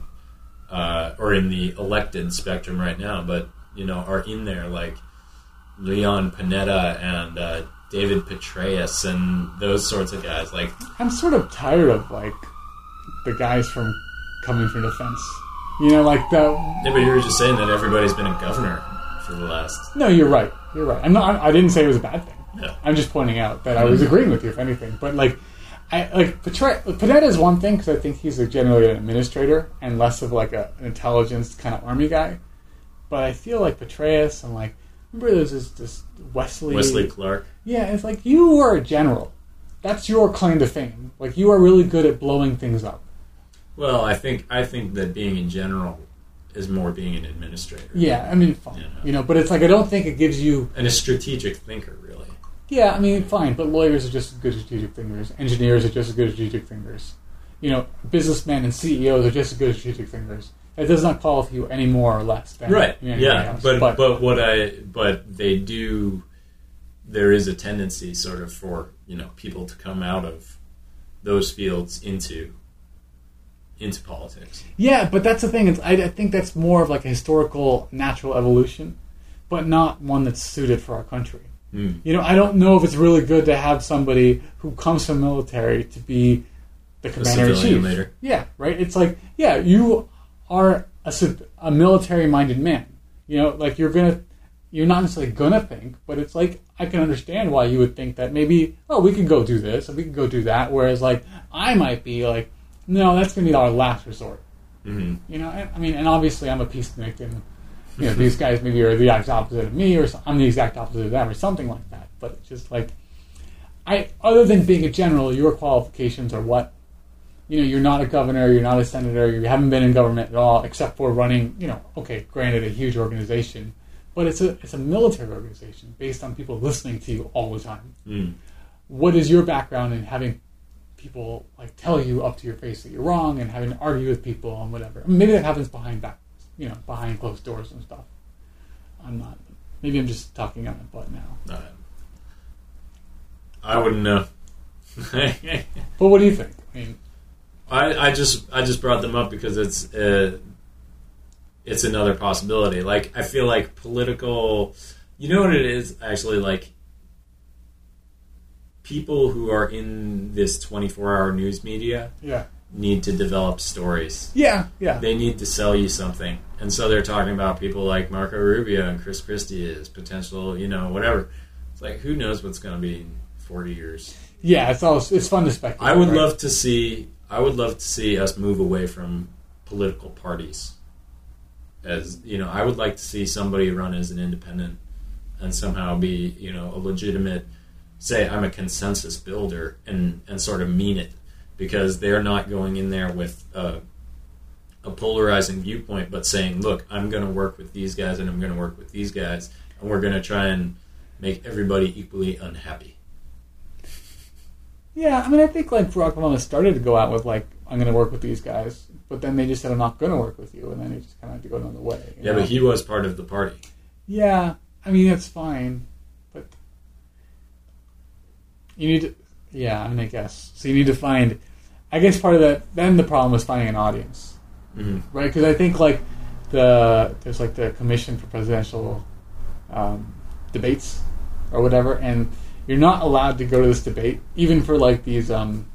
uh, or in the elected spectrum right now, but you know are in there, like Leon Panetta and uh, David Petraeus and those sorts of guys. Like, I'm sort of tired of like the guys from coming from defense. You know, like the. yeah, but you were just saying that everybody's been a governor for the last. No, you're right. You're right. I'm not. I didn't say it was a bad thing. Yeah. I'm just pointing out that I was agreeing with you, if anything. But like, I like Panetta is one thing because I think he's a, generally an administrator and less of like a, an intelligence kind of army guy. But I feel like Petraeus and like remember there's this, this Wesley. Wesley Clark. Yeah, it's like you are a general. That's your claim to fame. Like you are really good at blowing things up. Well, I think I think that being a general is more being an administrator. Yeah, I mean, fine. Yeah. You know, but it's like I don't think it gives you and a strategic thinker. Yeah, I mean, fine, but lawyers are just as good as strategic thinkers. Engineers are just as good as strategic thinkers. You know, businessmen and CEOs are just as good as strategic thinkers. It does not qualify you any more or less than Right. Yeah. else. But, but what I but they do. There is a tendency, sort of, for you know people to come out of those fields into into politics. yeah, but that's the thing. It's, I, I think that's more of like a historical, natural evolution, but not one that's suited for our country. Mm. You know, I don't know if it's really good to have somebody who comes from military to be the commander in chief. leader. Yeah, right. It's like, yeah, you are a, a military-minded man. You know, like you're gonna, you're not necessarily gonna think, but it's like I can understand why you would think that maybe, oh, we can go do this, and we can go do that. Whereas, like, I might be like, no, that's gonna be our last resort. hmm You know, I, I mean, and obviously I'm a peacenik, and you know, these guys maybe are the exact opposite of me, or I'm the exact opposite of them, or something like that. But it's just like, I, other than being a general, your qualifications are what? You know, you're not a governor, you're not a senator, you haven't been in government at all, except for running. You know, okay, granted, a huge organization, but it's a it's a military organization based on people listening to you all the time. Mm. What is your background in having people like tell you up to your face that you're wrong and having to argue with people and whatever? Maybe that happens behind back, you know, behind closed doors and stuff. I'm not. Maybe I'm just talking on my butt now. Uh, I wouldn't know. (laughs) But what do you think? I mean, I, I just I just brought them up because it's uh, it's another possibility. Like I feel like political, you know what it is actually like. People who are in this twenty four hour news media yeah, need to develop stories. yeah, yeah, They need to sell you something, and so they're talking about people like Marco Rubio and Chris Christie as potential, you know, whatever. It's like who knows what's going to be in forty years. yeah. It's all it's fun to speculate. I would right? love to see. I would love to see us move away from political parties. As you know, I would like to see somebody run as an independent and somehow be, you know, a legitimate. Say, I'm a consensus builder and and sort of mean it because they're not going in there with a, a polarizing viewpoint, but saying, look, I'm going to work with these guys and I'm going to work with these guys, and we're going to try and make everybody equally unhappy. Yeah, I mean, I think like Barack Obama started to go out with like, I'm going to work with these guys, but then they just said, I'm not going to work with you, and then he just kind of had to go another way. Yeah, know? but he was part of the party. Yeah, I mean that's fine, but you need to. Yeah, I mean, I guess so. You need to find. I guess part of that. Then the problem was finding an audience, hmm right? Because I think like the there's like the Commission for Presidential um, Debates or whatever, and you're not allowed to go to this debate, even for like these um,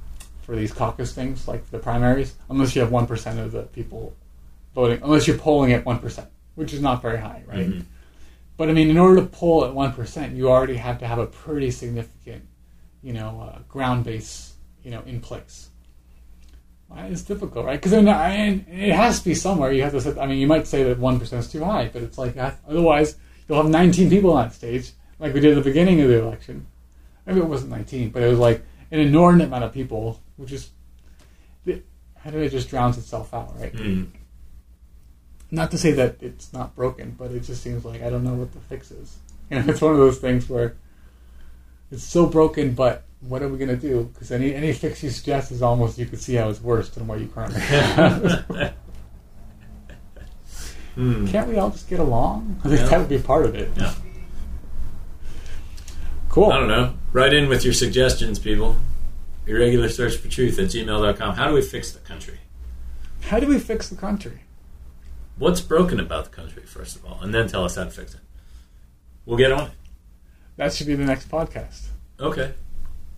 for these caucus things, like the primaries, unless you have one percent of the people voting, unless you're polling at one percent, which is not very high, right? Mhm. But I mean, in order to poll at one percent, you already have to have a pretty significant, you know, uh, ground base, you know, in place. It's difficult, right? Because I mean, it has to be somewhere. You have to. Set, I mean, you might say that one percent is too high, but it's like uh, otherwise you'll have nineteen people on stage, like we did at the beginning of the election. Maybe it wasn't nineteen, but it was like an inordinate amount of people, which is, how do it just drowns itself out, right? Mhm. not to say that it's not broken, but it just seems like I don't know what the fix is. (laughs) You know, it's one of those things where it's so broken, but what are we going to do? Because any any fix you suggest is almost you could see how it's worse than what you currently have. Hmm. Can't we all just get along? I think Yeah. that would be part of it. Yeah. Cool. I don't know. Write in with your suggestions, people. Irregular search for truth at gmail.com. How do we fix the country? How do we fix the country? What's broken about the country, first of all, and then tell us how to fix it. We'll get on it. That should be the next podcast. Okay.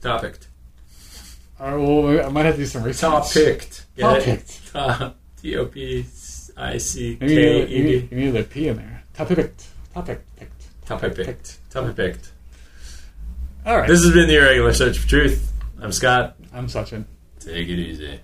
Topicked. All right, well, I might have to do some research. Topicked. Get Topicked. Top. T O P I C you, E D. you need a P in there. Topic. Topic. Picked. Topic picked. Topic picked. All right. This has been the Irregular Search for Truth. I'm Scott. I'm Sachin. Take it easy.